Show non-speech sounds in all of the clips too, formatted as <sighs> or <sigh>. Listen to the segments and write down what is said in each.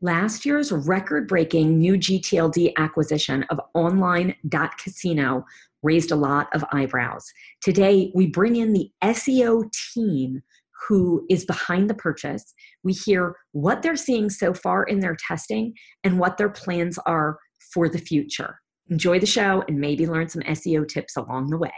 last year's record breaking new GTLD acquisition of online.casino raised a lot of eyebrows. Today, we bring in the SEO team who is behind the purchase. We hear what they're seeing so far in their testing and what their plans are for the future. Enjoy the show and maybe learn some SEO tips along the way.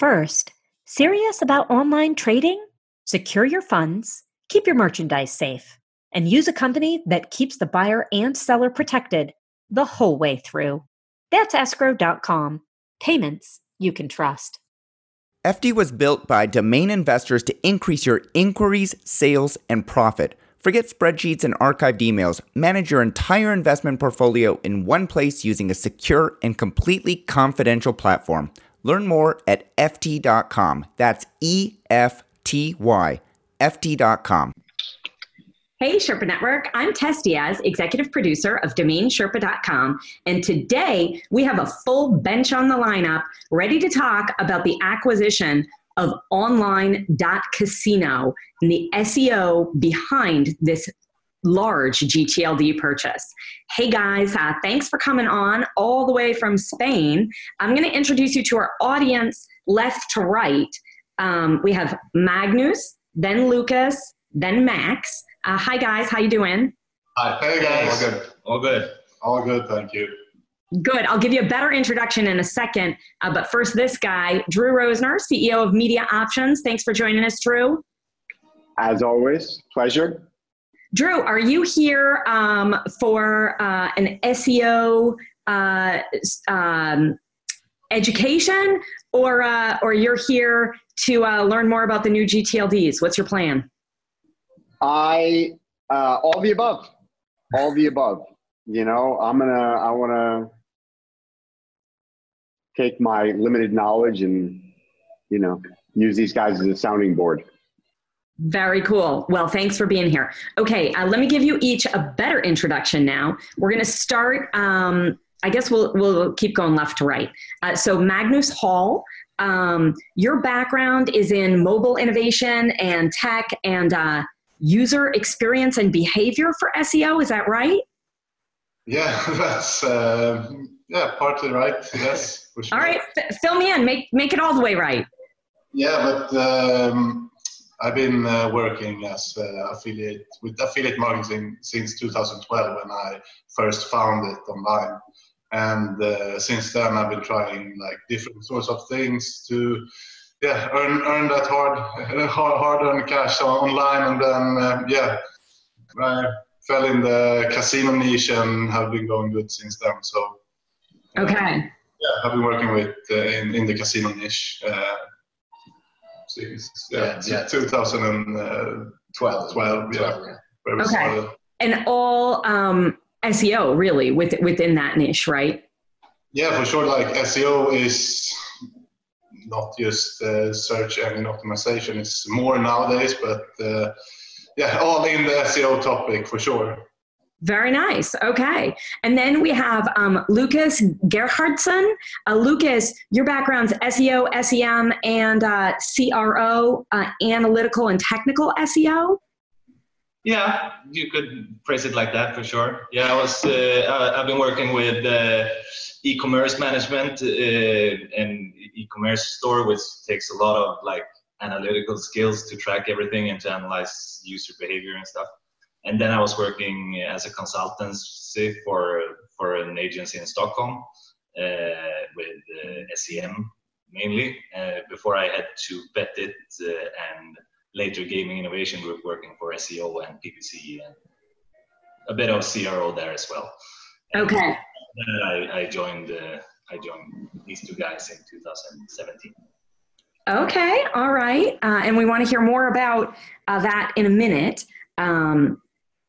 First, serious about online trading? Secure your funds, keep your merchandise safe, and use a company that keeps the buyer and seller protected the whole way through. That's escrow.com. Payments you can trust. Efty was built by domain investors to increase your inquiries, sales, and profit. Forget spreadsheets and archived emails. Manage your entire investment portfolio in one place using a secure and completely confidential platform. Learn more at Efty.com. That's E F T Y, Efty.com. Hey, Sherpa Network. I'm Tess Diaz, executive producer of DomainSherpa.com. And today we have a full bench on the lineup ready to talk about the acquisition of online.casino and the SEO behind this large GTLD purchase. Hey guys, uh, thanks for coming on all the way from Spain. I'm going to introduce you to our audience left to right. Um, we have Magnus, then Lucas, then Max. Uh, hi guys, how you doing? Hi, hey guys. All good. All good. All good, thank you. Good. I'll give you a better introduction in a second. Uh, but first, this guy, Drew Rosner, CEO of Media Options. Thanks for joining us, Drew. As always, pleasure. Drew, are you here um, for uh, an SEO uh, um, education, or uh, or you're here to uh, learn more about the new GTLDs? What's your plan? I uh, all the above, all the above. You know, I'm gonna I want to take my limited knowledge and you know use these guys as a sounding board. Very cool. Well, thanks for being here. Okay, uh, let me give you each a better introduction now. We're going to start. Um, I guess we'll we'll keep going left to right. Uh, so Magnus Hall, um, your background is in mobile innovation and tech and uh, user experience and behavior for SEO. Is that right? Yeah, <laughs> that's uh, yeah partly right. Yes. Sure. All right, F- fill me in. Make make it all the way right. Yeah, but. Um, I've been uh, working as uh, affiliate with affiliate marketing since 2012 when I first found it online, and uh, since then I've been trying like different sorts of things to yeah earn earn that hard <laughs> hard hard earned cash online, and then um, yeah I fell in the casino niche and have been going good since then. So okay. Yeah, I've been working with uh, in, in the casino niche uh, since yeah, yeah, 2012. 12, yeah. Okay. Started. And all um, SEO really with, within that niche, right? Yeah, for sure. Like SEO is not just uh, search engine optimization. It's more nowadays, but uh, yeah, all in the SEO topic for sure. Very nice. Okay. And then we have um, Lucas Gerhardsson. Uh, Lucas, your background's SEO, SEM, and uh, CRO, uh, analytical and technical SEO. Yeah, you could phrase it like that for sure. Yeah, I was. Uh, I've been working with uh, e-commerce management uh, and e-commerce store, which takes a lot of like analytical skills to track everything and to analyze user behavior and stuff and then I was working as a consultancy for for an agency in Stockholm uh, with uh, SEM mainly. Uh, before I had to Betit uh, and later Gaming Innovation Group, working for SEO and PPC and a bit of CRO there as well. And okay. Then I, I joined uh, I joined these two guys in 2017. Okay, all right, uh, and we want to hear more about that in a minute. Um,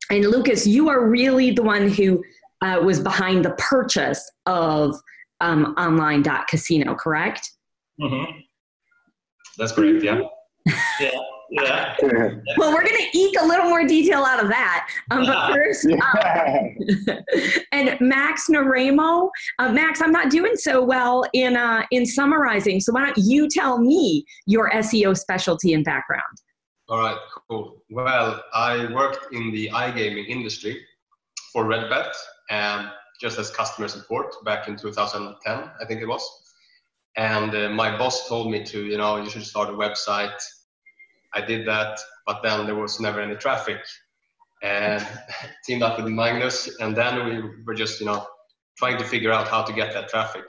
and Lucas, you are really the one who uh, was behind the purchase of um, online.casino, correct? Mm-hmm. That's correct, yeah. Yeah, yeah. <laughs> Well, we're going to eke a little more detail out of that. Um, but first, um, <laughs> and Max Naremo, uh, Max, I'm not doing so well in uh, in summarizing. So why don't you tell me your SEO specialty and background? All right, cool. Well, I worked in the iGaming industry for Redbet and just as customer support back in 2010, I think it was. And uh, my boss told me to, you know, you should start a website. I did that, but then there was never any traffic. And <laughs> teamed up with Magnus, and then we were just, you know, trying to figure out how to get that traffic.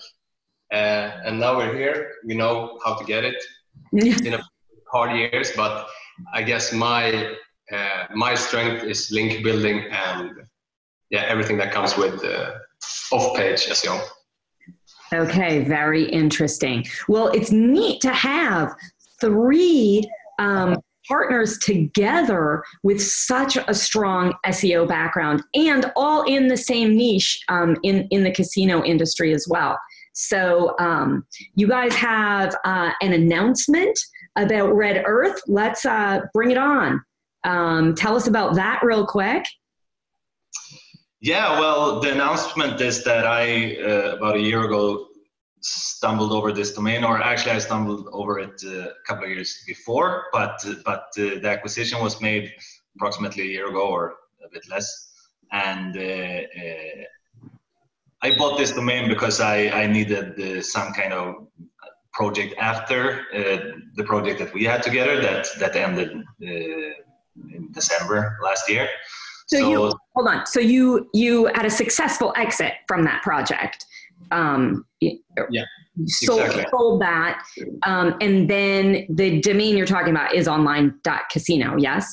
Uh, and now we're here. We know how to get it. <laughs> It's been a hard years, but I guess my uh, my strength is link building and yeah, everything that comes with uh, off-page SEO. Okay, very interesting. Well, it's neat to have three um, partners together with such a strong SEO background and all in the same niche um, in, in the casino industry as well. So, um, you guys have uh, an announcement about Red Earth. Let's uh, bring it on. Um, tell us about that real quick. Yeah, well, the announcement is that I, uh, about a year ago, stumbled over this domain, or actually I stumbled over it uh, a couple of years before, but but uh, the acquisition was made approximately a year ago or a bit less, and uh, uh, I bought this domain because I I needed uh, some kind of project after the project that we had together that that ended in December last year. So, so, you hold on. So you you had a successful exit from that project. Um, yeah. Sold, exactly. sold that, um, and then the domain you're talking about is online.casino. Yes.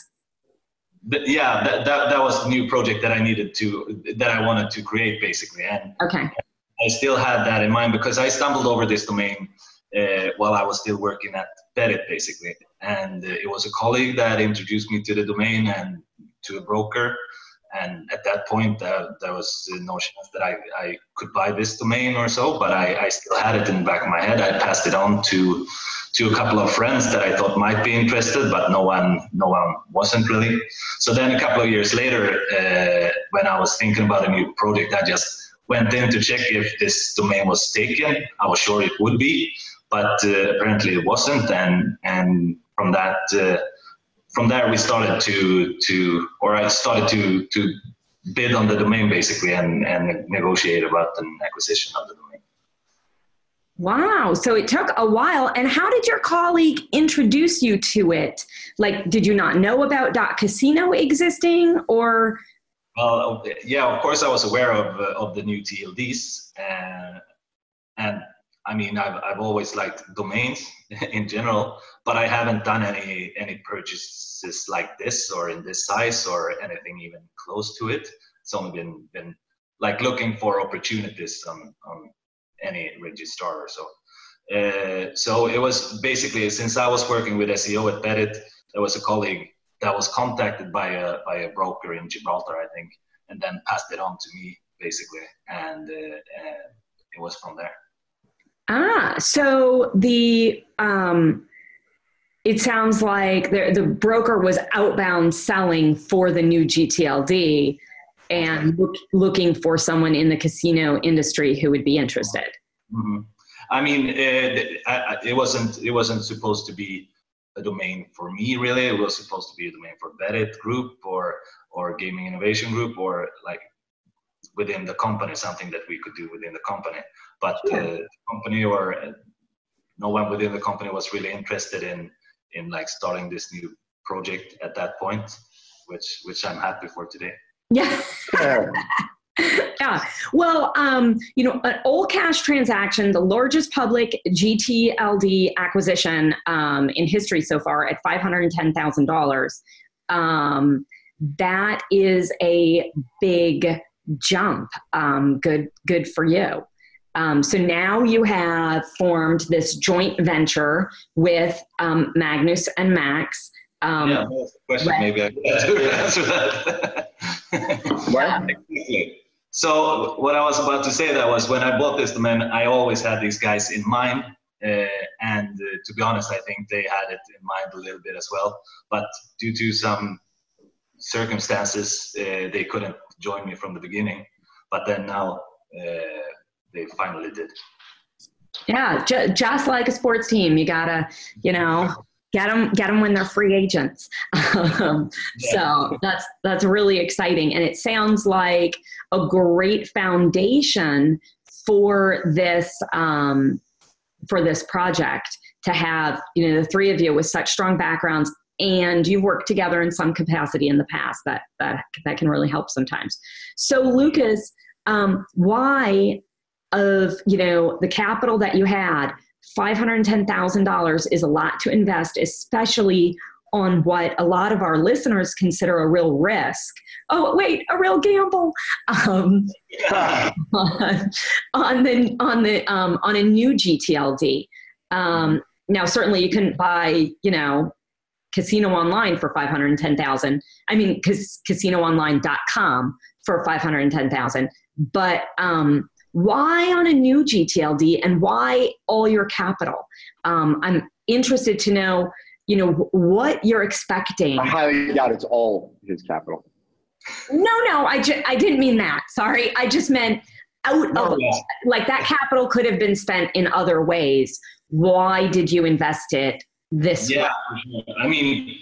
yeah, that, that that was the new project that I needed to that I wanted to create basically, and okay. I still had that in mind because I stumbled over this domain uh, while I was still working at Betit basically, and uh, it was a colleague that introduced me to the domain and to a broker. And at that point uh, there was no chance that I, I could buy this domain or so but I, I still had it in the back of my head. I passed it on to to a couple of friends that i thought might be interested but no one no one wasn't really. So then a couple of years later uh, when i was thinking about a new project i just went in to check if this domain was taken. I was sure it would be but uh, apparently it wasn't and and from that uh, from there we started to to or I started to to bid on the domain basically and and negotiate about an acquisition of the domain. Wow. So it took a while. And how did your colleague introduce you to it? Like, did you not know about dot .casino existing or? Well, yeah, of course I was aware of, uh, of the new TLDs. Uh, and I mean, I've, I've always liked domains <laughs> in general, but I haven't done any any purchases like this or in this size or anything even close to it. It's only been been like looking for opportunities on on any registrar or so. Uh, so it was basically since I was working with SEO at Betit, there was a colleague that was contacted by a by a broker in Gibraltar, I think, and then passed it on to me basically, and uh, uh, it was from there. Ah, so the um, it sounds like the the broker was outbound selling for the new GTLD and look, looking for someone in the casino industry who would be interested. Mm-hmm. I mean, it, it wasn't it wasn't supposed to be a domain for me really. It was supposed to be a domain for Betit Group or or Gaming Innovation Group or like within the company, something that we could do within the company. But sure. the company or no one within the company was really interested in in like starting this new project at that point, which which I'm happy for today. Yeah. yeah. Well, um, you know, an all cash transaction, the largest public GTLD acquisition um, in history so far at $510,000. Um, that is a big jump. Um, good, good for you. Um, so now you have formed this joint venture with um, Magnus and Max. Um, yeah, question. Right. Maybe I could answer that. <laughs> So what I was about to say that was when I bought this domain, I always had these guys in mind Uh, and uh, to be honest, I think they had it in mind a little bit as well. But due to some circumstances, uh, they couldn't join me from the beginning. But then now uh, they finally did. Yeah, ju- just like a sports team, you gotta, you know, get them get them when they're free agents. <laughs> um. So that's that's really exciting, and it sounds like a great foundation for this um, for this project to have you know the three of you with such strong backgrounds and you've worked together in some capacity in the past that that that can really help sometimes so lucas um, why of you know the capital that you had $510000 is a lot to invest especially on what a lot of our listeners consider a real risk. Oh, wait, a real gamble um, on, <laughs> on, the on the um, on a new GTLD. Um, now, certainly, you can buy, you know, casino online for five hundred ten thousand. I mean, cas- casinoonline.com for five hundred ten thousand. But um, why on a new GTLD and why all your capital? Um, I'm interested to know you know what you're expecting. I highly doubt it's all his capital. No, no, I ju- I didn't mean that. Sorry, I just meant out of yeah. like that capital could have been spent in other ways. Why did you invest it this yeah, way? I mean,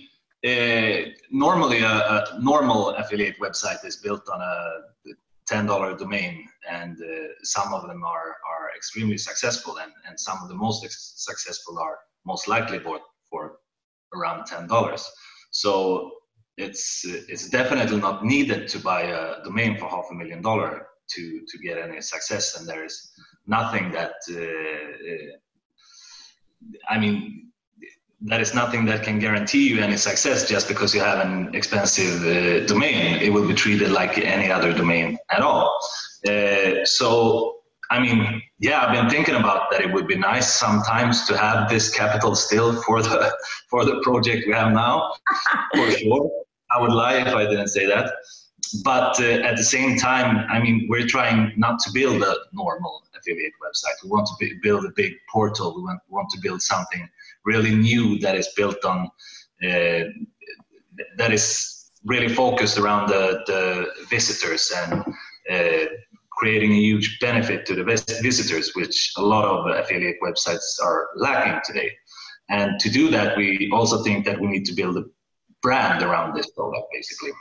uh, normally a, a, normal affiliate website is built on a ten dollar domain, and uh, some of them are are extremely successful, and and some of the most successful are most likely bought for around ten dollars. So it's it's definitely not needed to buy a domain for half a million dollar to to get any success, and there is nothing that uh, uh, I mean that is nothing that can guarantee you any success just because you have an expensive uh, domain. It will be treated like any other domain at all. Uh, so I mean, yeah, I've been thinking about that. It would be nice sometimes to have this capital still for the <laughs> for the project we have now, <laughs> for sure. I would lie if I didn't say that. But uh, at the same time, I mean, we're trying not to build a normal affiliate website. We want to be, build a big portal. We want, want to build something really new that is built on uh, that is really focused around the, the visitors and uh, creating a huge benefit to the visitors, which a lot of affiliate websites are lacking today. And to do that, we also think that we need to build a brand around this product, basically.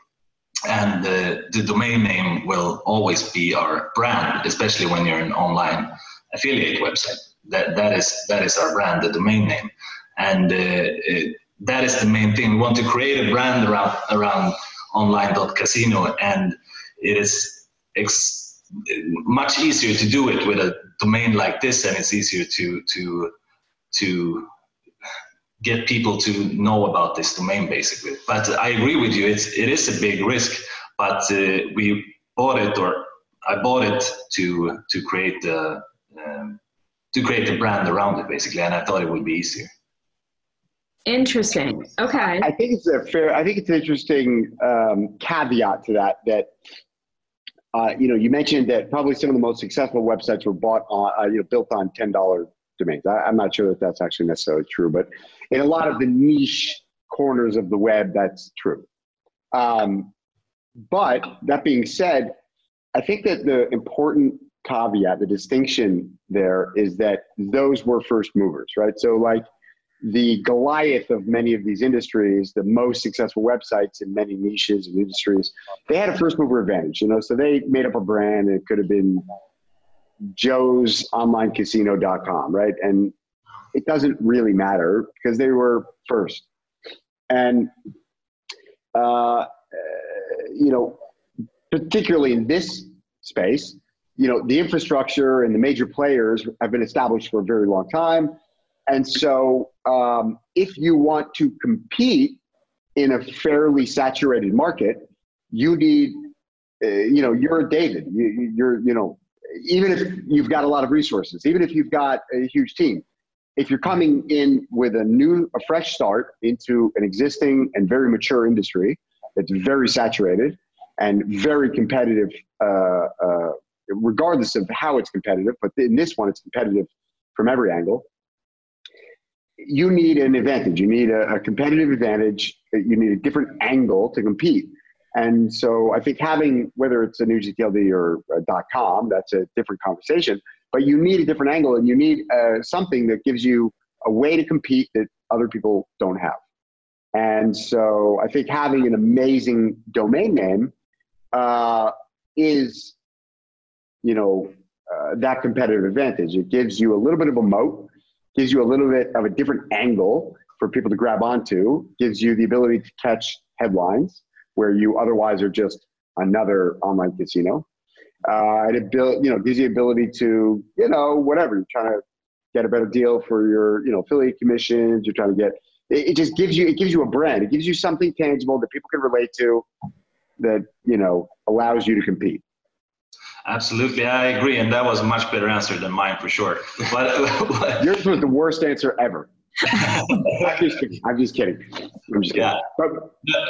And the, the domain name will always be our brand, especially when you're an online affiliate website. That, that, is, that is our brand, the domain name. And uh, it, that is the main thing. We want to create a brand around, around online.casino, and it is ex- much easier to do it with a domain like this and it's easier to to to get people to know about this domain basically but i agree with you it's it is a big risk but uh, we bought it or i bought it to to create the um, to create the brand around it basically and i thought it would be easier interesting okay i think it's a fair i think it's an interesting um, caveat to that that uh, you know, you mentioned that probably some of the most successful websites were bought on, uh, you know, built on ten dollar domains. I, am not sure that that's actually necessarily true, but in a lot of the niche corners of the web, that's true. Um, but that being said, I think that the important caveat, the distinction there, is that those were first movers, right? So, like the Goliath of many of these industries, the most successful websites in many niches and industries, they had a first mover advantage, you know, so they made up a brand. It could have been Joe's onlinecasino.com, right? And it doesn't really matter because they were first. And, uh, you know, particularly in this space, you know, the infrastructure and the major players have been established for a very long time and so, um, if you want to compete in a fairly saturated market, you need, uh, you know, you're David. You, you're, you know, even if you've got a lot of resources, even if you've got a huge team, if you're coming in with a new, a fresh start into an existing and very mature industry that's very saturated and very competitive, uh, uh, regardless of how it's competitive, but in this one, it's competitive from every angle you need an advantage. You need a, a, competitive advantage. You need a different angle to compete. And so I think having, whether it's a new GTLD or .com, that's a different conversation, but you need a different angle and you need uh, something that gives you a way to compete that other people don't have. And so I think having an amazing domain name uh, is, you know, uh, that competitive advantage. It gives you a little bit of a moat, gives you a little bit of a different angle for people to grab onto, gives you the ability to catch headlines where you otherwise are just another online casino. Uh, it build, you know, gives you the ability to, you know, whatever you're trying to get a better deal for your, you know, affiliate commissions. You're trying to get. It, it just gives you. It gives you a brand. It gives you something tangible that people can relate to, that you know allows you to compete. Absolutely, I agree, and that was a much better answer than mine for sure. But <laughs> yours was the worst answer ever. <laughs> I'm just kidding. I'm just kidding. I'm just kidding. Yeah. But,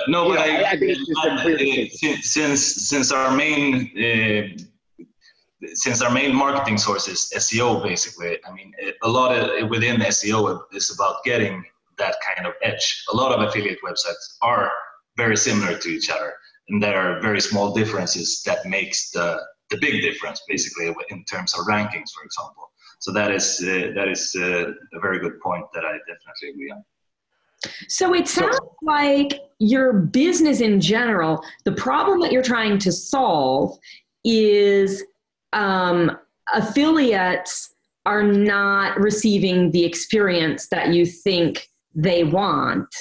no, but I, I, think it's just a clear since, since since our main uh, since our main marketing source is SEO, basically. I mean, a lot of within SEO is about getting that kind of edge. A lot of affiliate websites are very similar to each other, and there are very small differences that makes the the big difference, basically, in terms of rankings, for example. So that is uh, that is uh, a very good point that I definitely agree on. So it sounds like your business in general, the problem that you're trying to solve is um, affiliates are not receiving the experience that you think they want,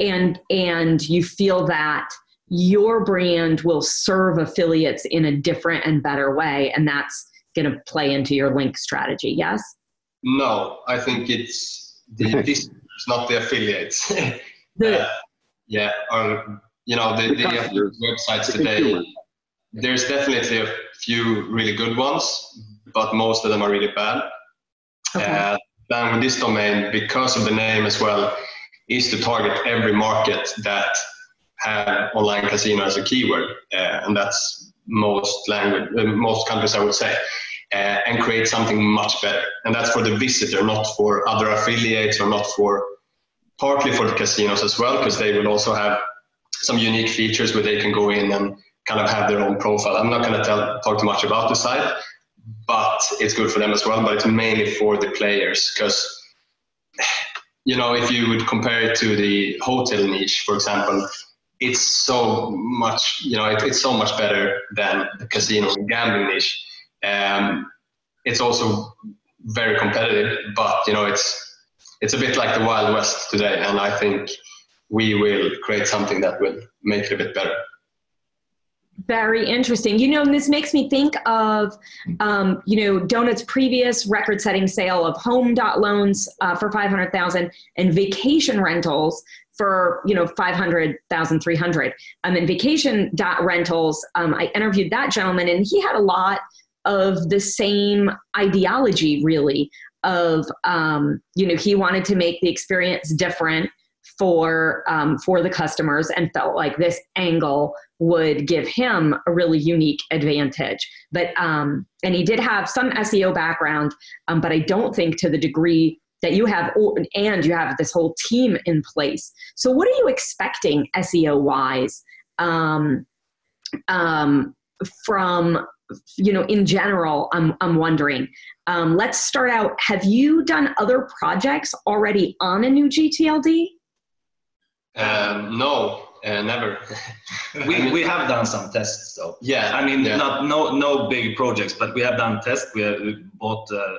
and and you feel that your brand will serve affiliates in a different and better way, and that's going to play into your link strategy. Yes. No, I think it's the <laughs> this it's not the affiliates. <laughs> the, uh, yeah, or you know the, the, the websites today. There's definitely a few really good ones, but most of them are really bad. Okay. Uh, then with this domain, because of the name as well, is to target every market that have online casino as a keyword, uh, and that's most language, uh, most countries, I would say uh, and create something much better. And that's for the visitor, not for other affiliates or not for partly for the casinos as well, because they will also have some unique features where they can go in and kind of have their own profile. I'm not going to talk too much about the site, but it's good for them as well. But it's mainly for the players because, <sighs> you know, if you would compare it to the hotel niche, for example, it's so much, you know, it, it's so much better than the casino and gambling niche um, it's also very competitive, but you know it's it's a bit like the Wild West today, and I think we will create something that will make it a bit better. Very interesting. You know, this makes me think of, um, you know, Donut's previous record-setting sale of home loans uh, for five hundred thousand and vacation rentals for you know 500,000 300 um in vacation dot rentals um, I interviewed that gentleman and he had a lot of the same ideology, really, of, um, you know, he wanted to make the experience different for um, for the customers and felt like this angle would give him a really unique advantage. But um, and he did have some seo background um, but i don't think to the degree that you have and you have this whole team in place so what are you expecting seo wise um, um, from you know, in general, I'm, I'm wondering. Um, let's start out. Have you done other projects already on a new GTLD? Um, no, uh, never. <laughs> we, we have done some tests though. Yeah. I mean, yeah. not no no big projects, but we have done tests. We, have, we bought uh,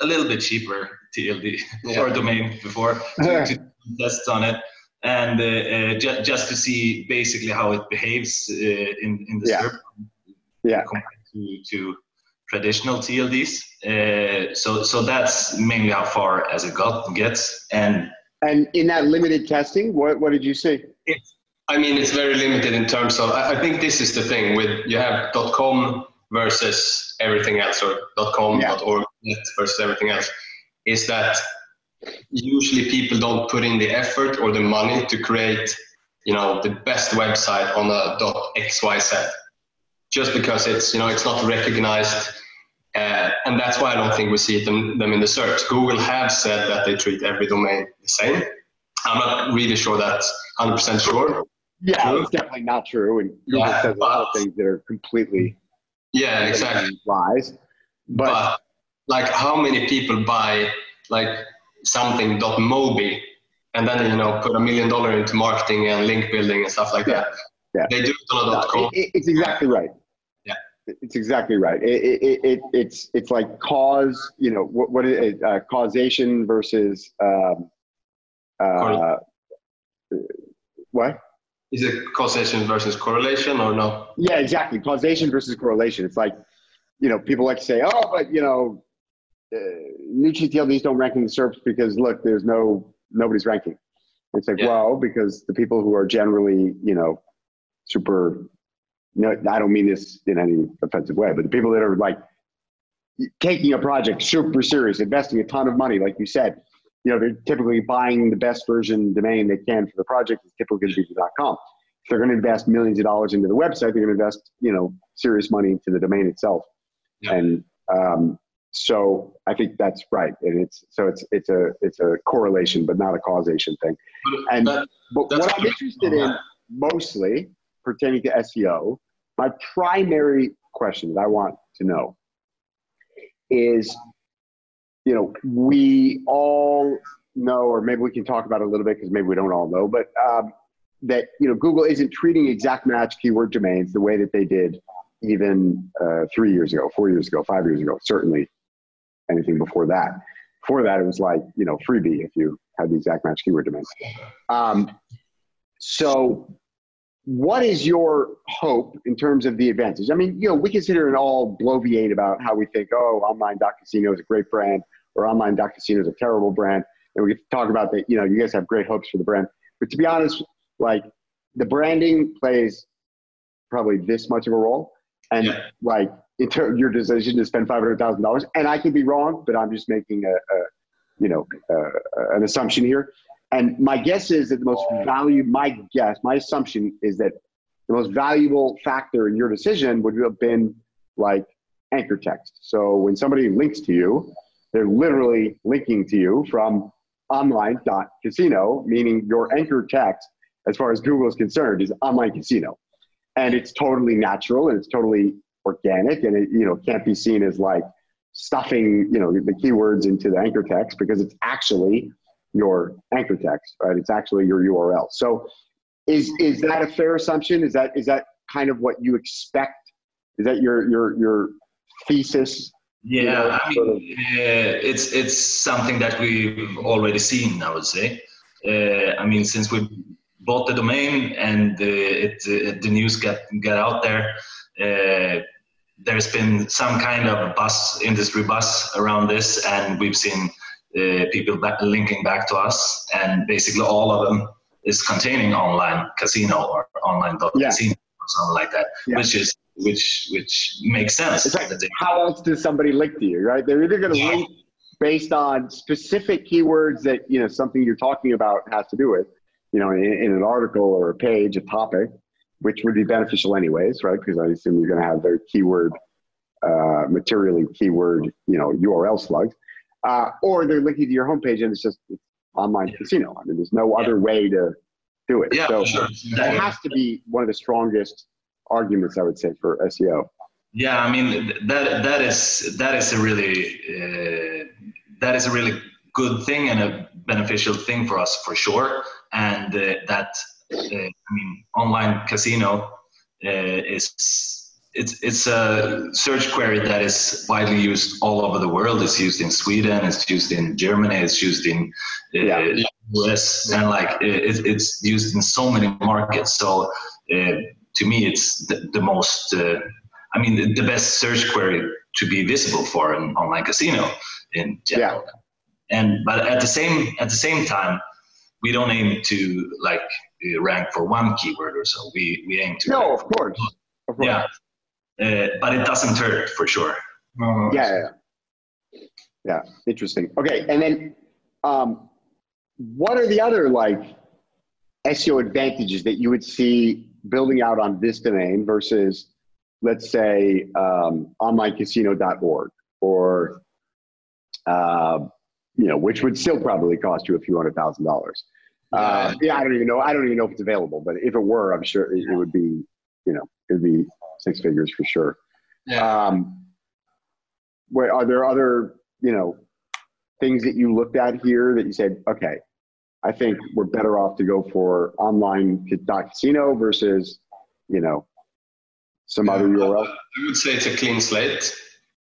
a little bit cheaper TLD <laughs> yeah. or domain before to, to tests on it and uh, uh, ju- just to see basically how it behaves uh, in in the yeah yeah. compared to, to traditional TLDs. Uh, so so that's mainly how far as it got gets. And and in that limited testing, what what did you see? It's, I mean, it's very limited in terms of. I, I think this is the thing with you have .com versus everything else, or .com yeah. .org versus everything else, is that usually people don't put in the effort or the money to create, you know, the best website on a .xyz just because it's you know it's not recognized Uh, and that's why I don't think we see them, them in the search. Google have said that they treat every domain the same. I'm not really sure that's 100% sure. Yeah, it's definitely not true. And Google Yeah, says a lot of things that are completely Yeah, exactly. lies. But, But, like, how many people buy like something .mobi and then you know put a million dollar into marketing and link building and stuff like that? Yeah. They do it on a dot com. it- it- it's exactly right. Yeah. It's exactly right. It, it, it, it, it's it's like cause, you know, what what is it, uh, causation versus um, uh, what? Is it causation versus correlation or no? Yeah, exactly. Causation versus correlation. It's like, you know, people like to say, oh, but you know, uh, new GTLDs don't rank in the SERPs because look, there's no nobody's ranking. It's like, Yeah. well, because the people who are generally, you know, super. No, I don't mean this in any offensive way, but the people that are like taking a project super serious, investing a ton of money, like you said, you know, they're typically buying the best version domain they can for the project. It's typically going to be .com. If they're going to invest millions of dollars into the website, they're going to invest, you know, serious money into the domain itself. Yeah. And um, so I think that's right. And it's so it's it's a it's a correlation, but not a causation thing. But And that- but what I'm interested in mostly pertaining to SEO, my primary question that I want to know is, you know, we all know, or maybe we can talk about it a little bit because maybe we don't all know, but um, that you know Google isn't treating exact match keyword domains the way that they did even uh, three years ago, four years ago, five years ago, certainly anything before that. Before that, it was like you know freebie if you had the exact match keyword domains. Um, so, what is your hope in terms of the advantage? I mean, you know, we here and all bloviate about how we think, oh, online.casino is a great brand, or online.casino is a terrible brand, and we talk about that. You know, you guys have great hopes for the brand, but to be honest, like the branding plays probably this much of a role, and Yeah. like your decision to spend five hundred thousand dollars, and I could be wrong, but I'm just making a, a you know, an assumption here. And my guess is that the most value, my guess, my assumption is that the most valuable factor in your decision would have been like anchor text. So when somebody links to you, they're literally linking to you from online.casino, meaning your anchor text, as far as Google is concerned, is online casino. And it's totally natural and it's totally organic and it, you know, can't be seen as like stuffing, you know, the keywords into the anchor text because it's actually your anchor text, right? It's actually your URL. So is is that a fair assumption? Is that is that kind of what you expect? Is that your your your thesis? Yeah, know, I sort mean, uh, it's it's something that we've already seen. I would say. Uh, I mean, since we bought the domain and uh, it, uh, the news got got out there, uh, there's been some kind of buzz, industry buzz around this, and we've seen uh, people back, linking back to us, and basically all of them is containing online casino or online Yeah. casino or something like that, Yeah. which is which which makes sense. It's like, they- how else does somebody link to you, right? They're either going to Yeah. link based on specific keywords that you know something you're talking about has to do with, you know, in, in an article or a page, a topic, which would be beneficial anyways, right? Because I assume you're going to have very keyword, uh, materially keyword, you know, URL slugs, uh, or they're linking to your homepage and it's just it's online casino. I mean, there's no other way to do it. Yeah, so sure. that has to be one of the strongest arguments I would say for SEO. Yeah, I mean that that is that is a really uh, that is a really good thing and a beneficial thing for us for sure. And uh, that I mean, online casino uh, is it's it's a search query that is widely used all over the world. It's used in Sweden. It's used in Germany. It's used in uh, Yeah. US, and like it, it's used in so many markets. So uh, to me, it's the, the most. Uh, I mean, the, the best search query to be visible for an online casino in general. And but at the same at the same time, we don't aim to like uh, rank for one keyword or so. We we aim to No, of course. Of course. yeah, uh, but it doesn't hurt for sure. Yeah, yeah, yeah. Yeah, interesting. Okay, and then um, what are the other like SEO advantages that you would see building out on this domain versus, let's say, um, onlinecasino.org? or uh, you know, which would still probably cost you a few hundred thousand dollars. Uh, yeah, I don't even know. I don't even know if it's available, but if it were, I'm sure it, it would be, you know, it would be six figures for sure. Yeah. Um, wait, are there other, you know, things that you looked at here that you said, okay, I think we're better off to go for online dot casino versus, you know, some other URL? I would say it's a clean slate.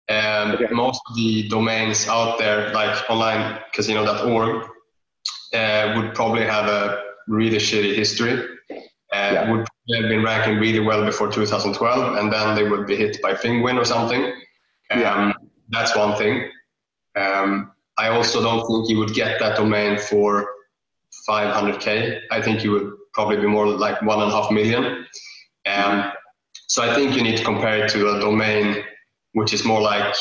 And Okay. most of the domains out there, like onlinecasino.org, uh, would probably have a really shitty history. Uh, Yeah. Would have been ranking really well before 2012, and then they would be hit by Penguin or something. Um, Yeah. That's one thing. Um, I also don't think you would get that domain for 500k. I think you would probably be more like one and a half million. Um, so I think you need to compare it to a domain which is more like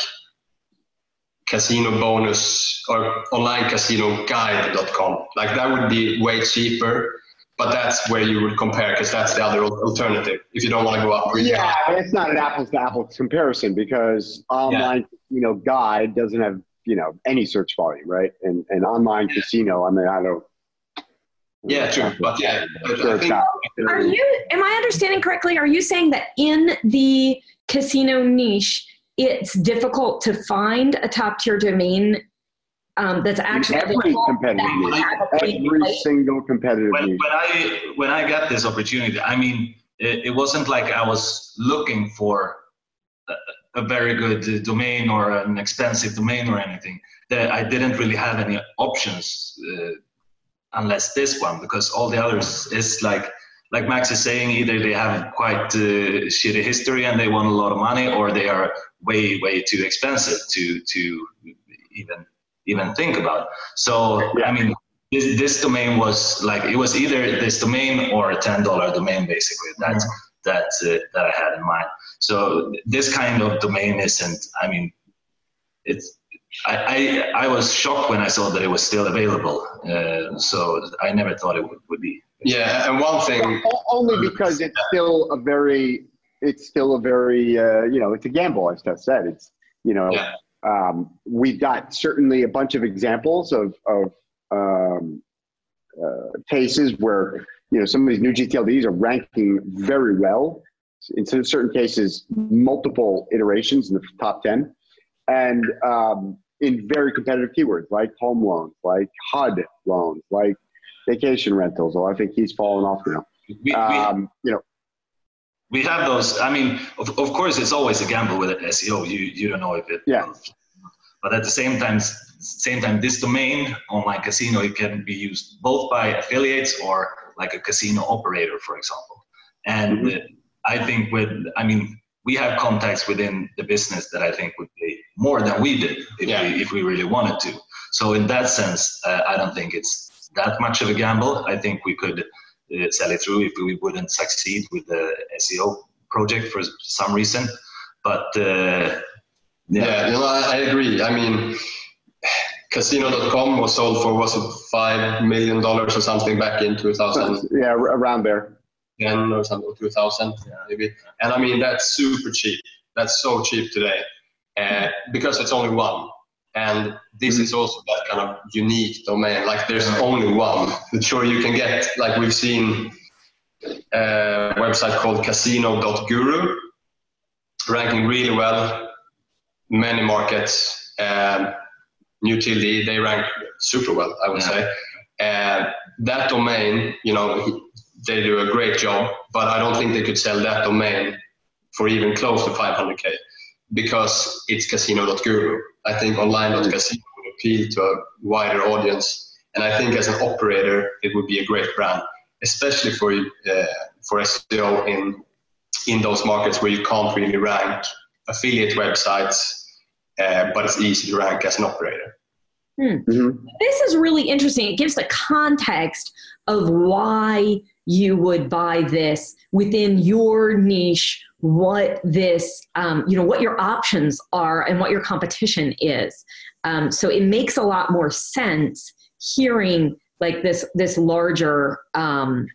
casino bonus or online casino guide.com. Like that would be way cheaper, but that's where you would compare because that's the other alternative. If you don't want to go up really Yeah, high. but it's not an apples to apples comparison because online, you know, guide doesn't have, you know, any search volume, right? And and online casino, I mean, I don't. Yeah, true. But yeah, but Sure, I think. Are you, am I understanding correctly? Are you saying that in the casino niche, it's difficult to find a top tier domain um, that's actually Every available competitive that you niche. have a clean Every slate? single competitive when, when I when I got this opportunity, I mean, it, it wasn't like I was looking for a, a very good domain or an expensive domain or anything. That I didn't really have any options uh, unless this one, because all the others is like like Max is saying, either they have quite uh, shitty history and they want a lot of money, or they are way way too expensive to to even even think about. So Yeah. I mean, this, this domain was like it was either this domain or a ten dollar domain basically that that uh, that I had in mind. So this kind of domain isn't. I mean, it's. I, I, I was shocked when I saw that it was still available. Uh, so I never thought it would, would be. Yeah, and one thing Only because it's still a very, it's still a very, uh, you know, it's a gamble, as Steph said. It's, you know, Yeah. um, we've got certainly a bunch of examples of, of um, uh, cases where, you know, some of these new GTLDs are ranking very well. In some- certain cases, multiple iterations in the top 10. And um, in very competitive keywords like home loans, like HUD loans, like vacation rentals. Well, I think he's fallen off now. We, we, Um, you know, we have those. I mean, of, of course, it's always a gamble with SEO. You you don't know if it. Yeah. But at the same time, same time, this domain online casino it can be used both by affiliates or like a casino operator, for example. And Mhm. uh, I think with, I mean, we have contacts within the business that I think would pay more than we did if Yeah. we if we really wanted to. So in that sense, uh, I don't think it's that much of a gamble. I think we could uh, sell it through if we wouldn't succeed with the SEO project for some reason. But uh, Yeah, you know, I, I agree. I mean, casino.com was sold for was it five million dollars or something back in 2000? yeah, around there. or something, 2000 maybe. And I mean, that's super cheap. That's so cheap today uh, because it's only one. And this is also that kind of unique domain. Like there's only one. Sure, you can get like we've seen uh, a website called Casino.guru ranking really well many markets. Um, New TLD, they rank super well, I would Yeah. say. And that domain, you know, they do a great job, but I don't think they could sell that domain for even close to 500k because it's casino.guru. I think online.casino would appeal to a wider audience, and I think as an operator, it would be a great brand, especially for uh, for SEO in in those markets where you can't really rank affiliate websites, uh, but it's easy to rank as an operator. Mhm. This is really interesting. It gives the context of why you would buy this within your niche, what this, um, you know, what your options are and what your competition is. Um, so it makes a lot more sense hearing like this this larger um,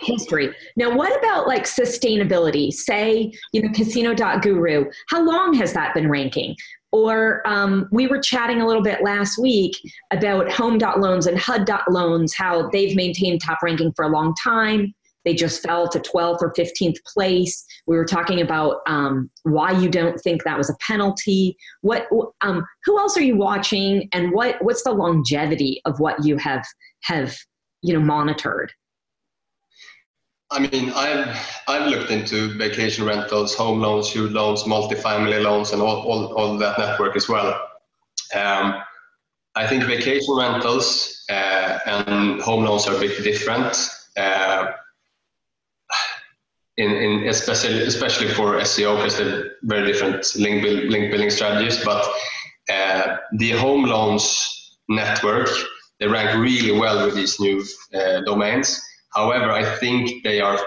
history. Now, what about like sustainability? Say, you know, casino.guru, how long has that been ranking? or um, we were chatting a little bit last week about home.loans and hud.loans how they've maintained top ranking for a long time they just fell to 12th or 15th place we were talking about um, why you don't think that was a penalty what um, who else are you watching and what what's the longevity of what you have have you know monitored I mean, I've I've looked into vacation rentals, home loans, student loans, multifamily loans, and all, all, all that network as well. Um, I think vacation rentals uh, and home loans are a bit different. Uh, in, in especially especially for SEO because they're very different link link building strategies. But uh, the home loans network they rank really well with these new uh, domains However, I think they are,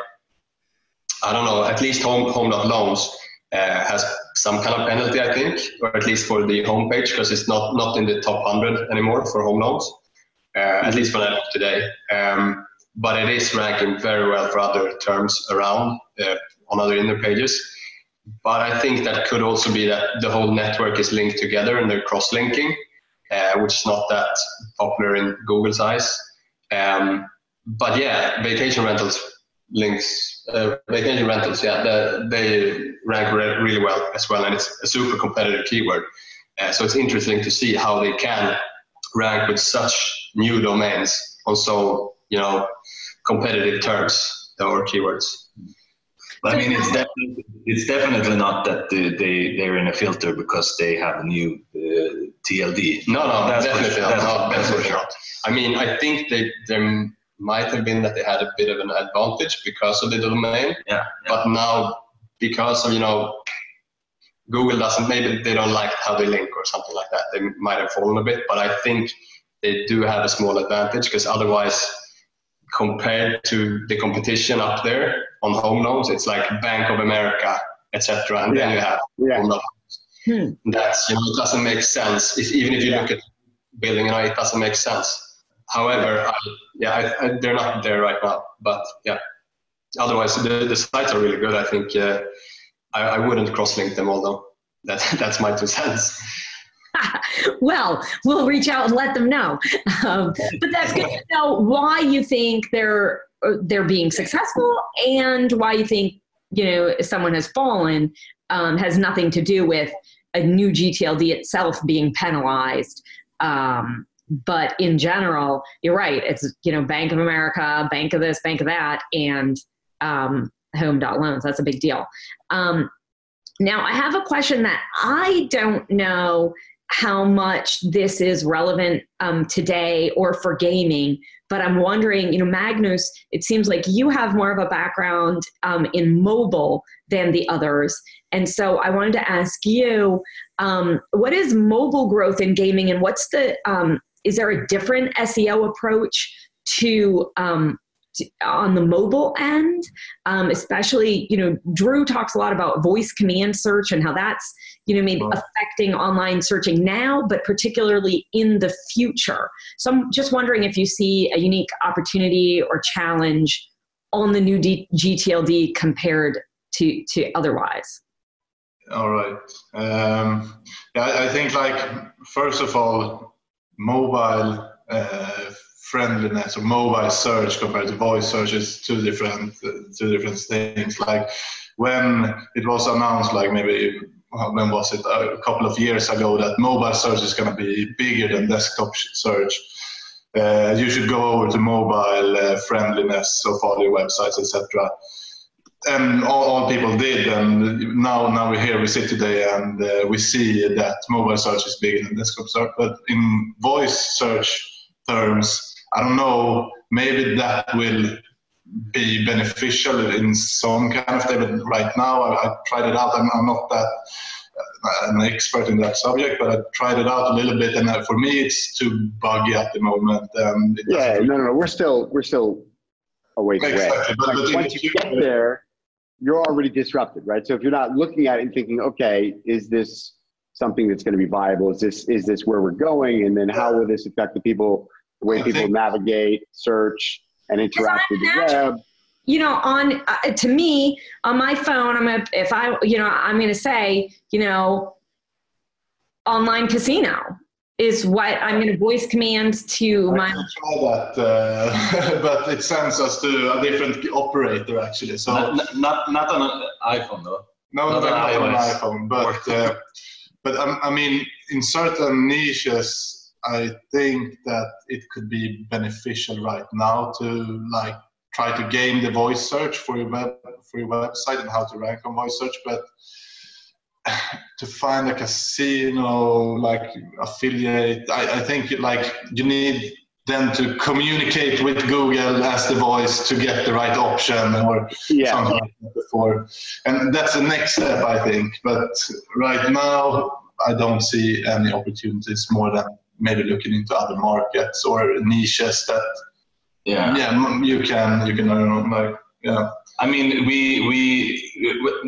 I don't know, at least home, home loans uh, has some kind of penalty, I think, or at least for the homepage, because it's not, not in the top 100 anymore for home loans, uh, at least when I look today. Um, but it is ranking very well for other terms around uh, on other inner pages. But I think that could also be that the whole network is linked together and they're cross-linking, uh, which is not that popular in Google's eyes. Um, but yeah, vacation rentals links, uh, vacation rentals, yeah, the, they rank re- really well as well, and it's a super competitive keyword. Uh, so it's interesting to see how they can rank with such new domains on so you know competitive terms or keywords. I mean, it's definitely it's definitely not that they, they they're in a filter because they have a new uh, TLD. No, no, that's definitely not. That's, no, that's for sure. I mean, I think they they're might have been that they had a bit of an advantage because of the domain. Yeah, yeah. But now, because of you know, Google doesn't maybe they don't like how they link or something like that. They might have fallen a bit, but I think they do have a small advantage because otherwise, compared to the competition up there on home loans, it's like Bank of America, etc. And yeah. then you have yeah. home loans. Hmm. That's you know it doesn't make sense. If, even if you yeah. look at building, you know, it doesn't make sense. However, I, yeah, I, I, they're not there right now. But yeah, otherwise the, the sites are really good. I think uh, I, I wouldn't cross-link them, although that, <laughs> that's my two cents. <laughs> well, we'll reach out and let them know. Um, but that's good to know why you think they're they're being successful and why you think you know someone has fallen um, has nothing to do with a new GTLD itself being penalized. Um, but in general you're right it's you know bank of america bank of this bank of that and um, home loans that's a big deal um, now i have a question that i don't know how much this is relevant um, today or for gaming. But i'm wondering you know magnus it seems like you have more of a background um, in mobile than the others. And so i wanted to ask you um, what is mobile growth in gaming and what's the um, is there a different SEO approach to, um, on the mobile end, um, especially you know Drew talks a lot about voice command search and how that's you know maybe affecting online searching now, but particularly in the future. So I'm just wondering if you see a unique opportunity or challenge on the new D- GTLD compared to to otherwise. All right. Um, yeah, I think like first of all, mobile uh, friendliness or mobile search compared to voice search is two different uh, two different things. Like when it was announced, like maybe when was it a couple of years ago that mobile search is going to be bigger than desktop search. Uh, you should go over to mobile uh, friendliness of all your websites, etc and all, all, people did. And now, now we're here, we sit today, and uh, we see that mobile search is bigger than desktop search. But in voice search terms, I don't know. Maybe that will be beneficial in some kind of way. But right now, I, I tried it out. I'm, I'm not that uh, an expert in that subject, but I tried it out a little bit, and uh, for me, it's too buggy at the moment. Um, yeah, no, no, no, we're still we're still a ways exactly. away. But, but once you get there, you're already disrupted, right? So if you're not looking at it and thinking, okay, is this something that's going to be viable? Is this is this where we're going? And then how will this affect the people, the way people navigate, search, and interact with the web? You know, on uh, to me on my phone, I'm gonna if I you know I'm gonna say you know online casino is what I'm going to voice command to I my. can try that, uh, <laughs> but it sends us to a different operator actually. So Not, not, not on an iPhone though. no, not not, on on iOS. iPhone, but uh, but um, I mean, in certain niches, I think that it could be beneficial right now to like try to game the voice search for your web for your website and how to rank on voice search, but <sighs> to find a casino like affiliate, I, I think like you need them to communicate with Google as the voice to get the right option or Yeah. something like that before. And that's the next step, I think. But right now, I don't see any opportunities more than maybe looking into other markets or niches that, Yeah. yeah, you can, you can learn on, like, yeah. I mean, we we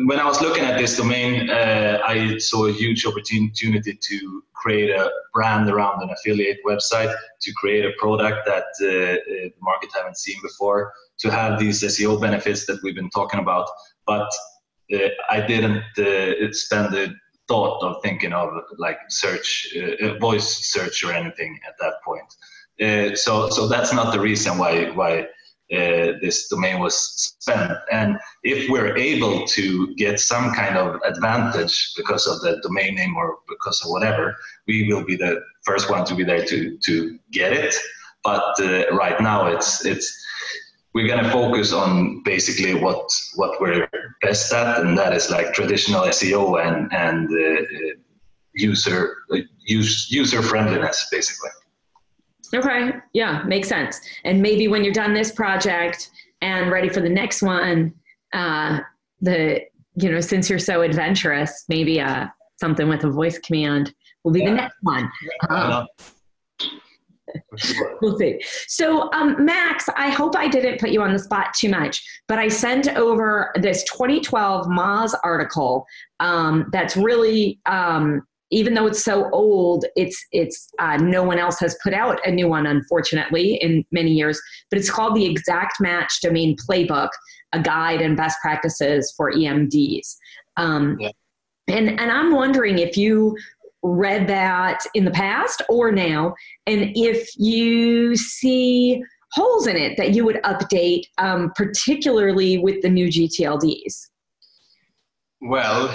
when I was looking at this domain, uh, I saw a huge opportunity to create a brand around an affiliate website, to create a product that uh, uh, the market haven't seen before, to have these SEO benefits that we've been talking about. But uh, I didn't uh, spend the thought of thinking of like search, uh, uh, voice search or anything at that point. Uh, so so that's not the reason why why uh, this domain was spent. And if we're able to get some kind of advantage because of the domain name or because of whatever, we will be the first one to be there to to get it. But uh, right now, it's it's we're gonna focus on basically what what we're best at, and that is like traditional SEO and and uh, uh, user uh, use, user friendliness, basically. Okay, yeah, makes sense. And maybe when you're done this project and ready for the next one, uh, the you know since you're so adventurous, maybe uh, something with a voice command will be the next one. Um? We'll see. So, um, Max, I hope I didn't put you on the spot too much, but I sent over this 2012 Moz article um, that's really, um, even though it's so old, it's it's uh, no one else has put out a new one, unfortunately, in many years. But it's called the Exact Match Domain Playbook: A Guide and Best Practices for EMDs. Um, Yeah. And and I'm wondering if you read that in the past or now, and if you see holes in it that you would update, um, particularly with the new GTLDs. Well,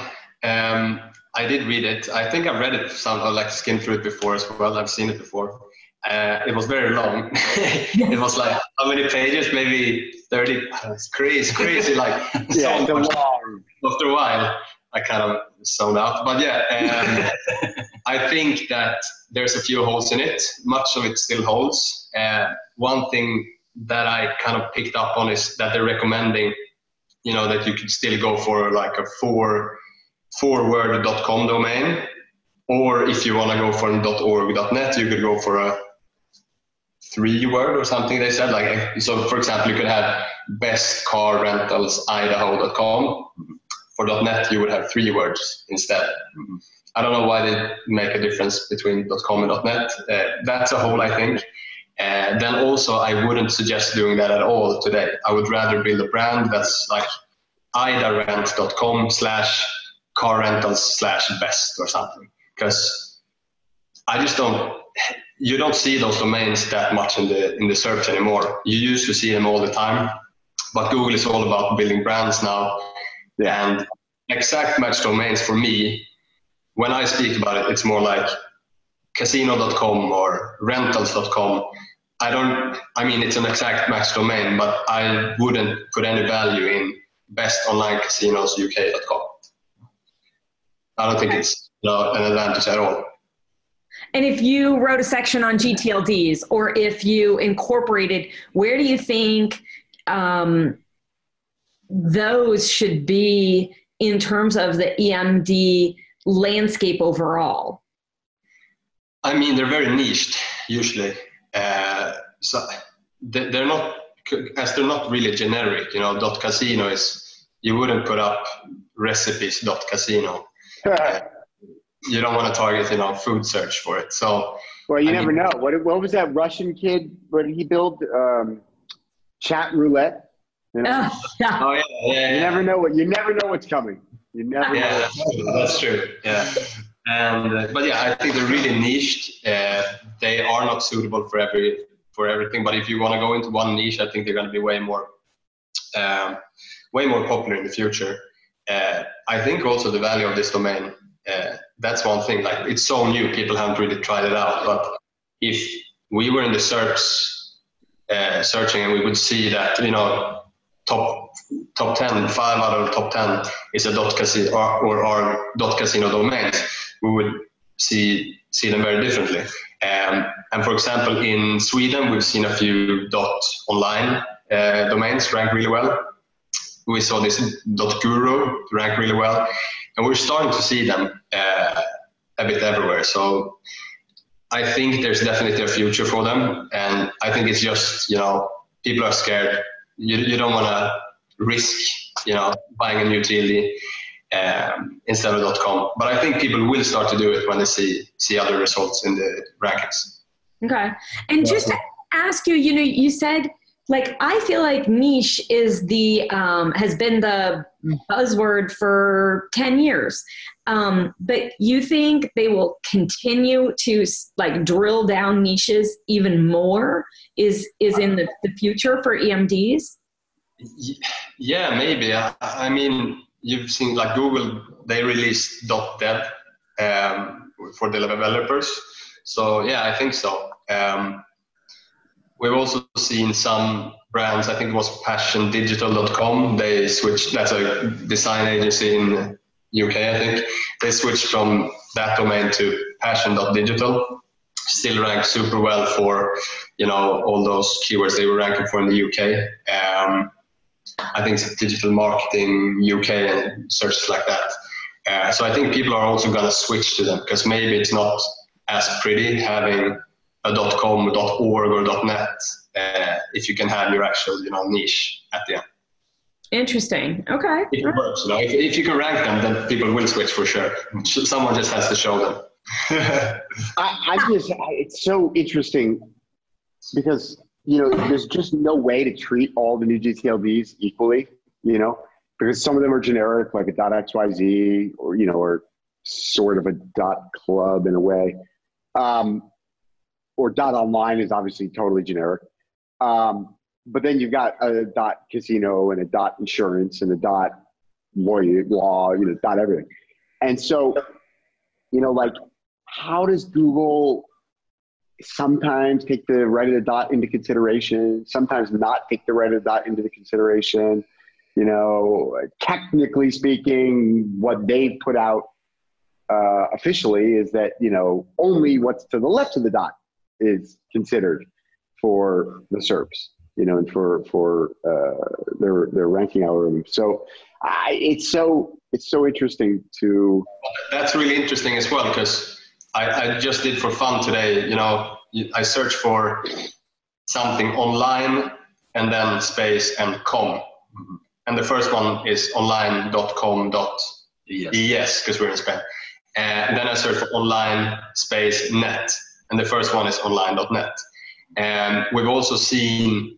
um, I did read it. I think I've read it, somehow, like skimmed through it before as well. I've seen it before. Uh, it was very long. <laughs> it was like how many pages? Maybe thirty. It's crazy, crazy. Like <laughs> Yeah, so it's a much. long. After a while, I kind of zoned out. But yeah, um, <laughs> I think that there's a few holes in it. Much of it still holds. Uh, one thing that I kind of picked up on is that they're recommending, you know, that you could still go for like a four forward.com domain, or if you want to go for .org.net, you could go for a three word or something. They said like so. For example, you could have best car rentals idaho.com. For .net, you would have three words instead. I don't know why they make a difference between .com and .net. Uh, that's a hole, I think. Uh, then also, I wouldn't suggest doing that at all today. I would rather build a brand that's like idarent.com slash car rentals slash best or something. Because I just don't, you don't see those domains that much in the in the search anymore. You used to see them all the time, but Google is all about building brands now. And exact match domains for me, when I speak about it, it's more like casino.com or rentals.com. I don't, I mean, it's an exact match domain, but I wouldn't put any value in bestonlinecasinosuk.com. I don't think it's you an advantage at all. And if you wrote a section on GTLDs, or if you incorporated, where do you think um, those should be in terms of the EMD landscape overall? I mean, they're very niched usually. Uh, so they- they're not, as they're not really generic. You know, dot casino is you wouldn't put up recipes dot casino. You don't want to target, you know, food search for it. So well, you I never mean- know. What, what was that Russian kid? What did he build? Um, chat roulette. You, know? Oh, yeah. <laughs> Oh yeah, yeah, you yeah. never know what you never know what's coming. You never Yeah, know. that's true. That's true. Yeah. And uh, but yeah, I think they're really niched. Uh, they are not suitable for every for everything. But if you want to go into one niche, I think they're going to be way more um, way more popular in the future. Uh, I think also the value of this domain. Uh, that's one thing. Like it's so new, people haven't really tried it out. But if we were in the search uh, searching and we would see that you know top top 10 five out of top 10 is a dot casino or, or are dot casino domains. We would see see them very differently. Um, and for example in sweden we've seen a few dot online uh, domains rank really well. We saw this dot guru rank really well and we're starting to see them uh, a bit everywhere. So I think there's definitely a future for them, and I think it's just you know people are scared. You, you don't want to risk you know buying a new TLD um, instead of .com, but I think people will start to do it when they see see other results in the rankings. Okay, and just to ask you, you know, you said like I feel like niche is the um, has been the buzzword for ten years. Um, but you think they will continue to like drill down niches even more? Is is in the, the future for EMDs? Yeah, maybe. I, I mean, you've seen like Google they released .dev um, for the developers. So yeah, I think so. Um, we've also seen some brands. I think it was PassionDigital.com. They switched. That's a design agency in UK, I think. They switched from that domain to passion.digital. Still ranked super well for, you know, all those keywords they were ranking for in the UK. Um, I think digital marketing UK and searches like that. Uh, so I think people are also going to switch to them because maybe it's not as pretty having a .com, .org, or .net uh, if you can have your actual, you know, niche at the end. Interesting. Okay. It works. You know, if, if you can rank them, then people will switch for sure. <laughs> Someone just has to show them. <laughs> I, I just, I, it's so interesting because you know there's just no way to treat all the new GTLDs equally. You know, because some of them are generic, like a .xyz, or you know, or sort of a dot club in a way, um, or dot online is obviously totally generic. Um, but then you've got a dot casino and a dot insurance and a dot lawyer law, you know, dot everything. And so, you know, like how does Google sometimes take the right of the dot into consideration, sometimes not take the right of the dot into the consideration? You know, technically speaking, what they've put out uh, officially is that, you know, only what's to the left of the dot is considered for the SERPs you know, and for for uh, their their ranking algorithm. So I, it's so it's so interesting to. That's really interesting as well because I, I just did for fun today. You know, I search for something online and then space and com, mm-hmm. and the first one is online.com dot yes because we're in Spain. And then I search for online space net, and the first one is online.net. And we've also seen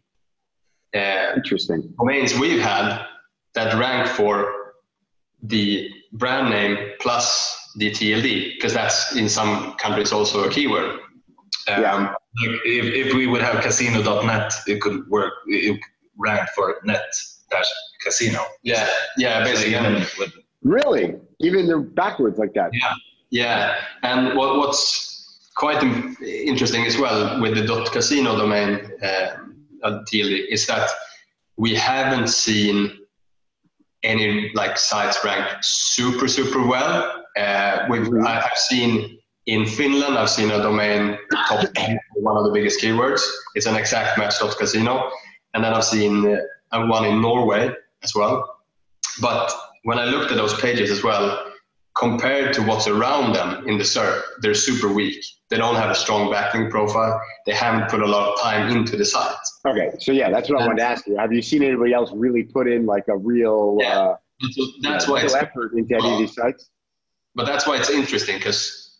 uh, Interesting. domains we've had that rank for the brand name plus the TLD, because that's in some countries also a keyword. Um, yeah. If, if we would have casino.net, it could work. It rank for net dash casino. Yeah, yeah, basically. really? Even they're backwards like that? Yeah, yeah. And what, what's quite interesting as well with the dot .casino domain, uh, until is that we haven't seen any like sites rank super super well. Uh, we've mm-hmm. I've seen in Finland I've seen a domain top <coughs> one of the biggest keywords. It's an exact match dot casino, and then I've seen uh, one in Norway as well. But when I looked at those pages as well, compared to what's around them in the SERP, they're super weak. They don't have a strong backlink profile. They haven't put a lot of time into the site. Okay, so yeah, that's what and, I wanted to ask you. Have you seen anybody else really put in like a real yeah, uh, that's why it's, effort into any of these sites? But that's why it's interesting because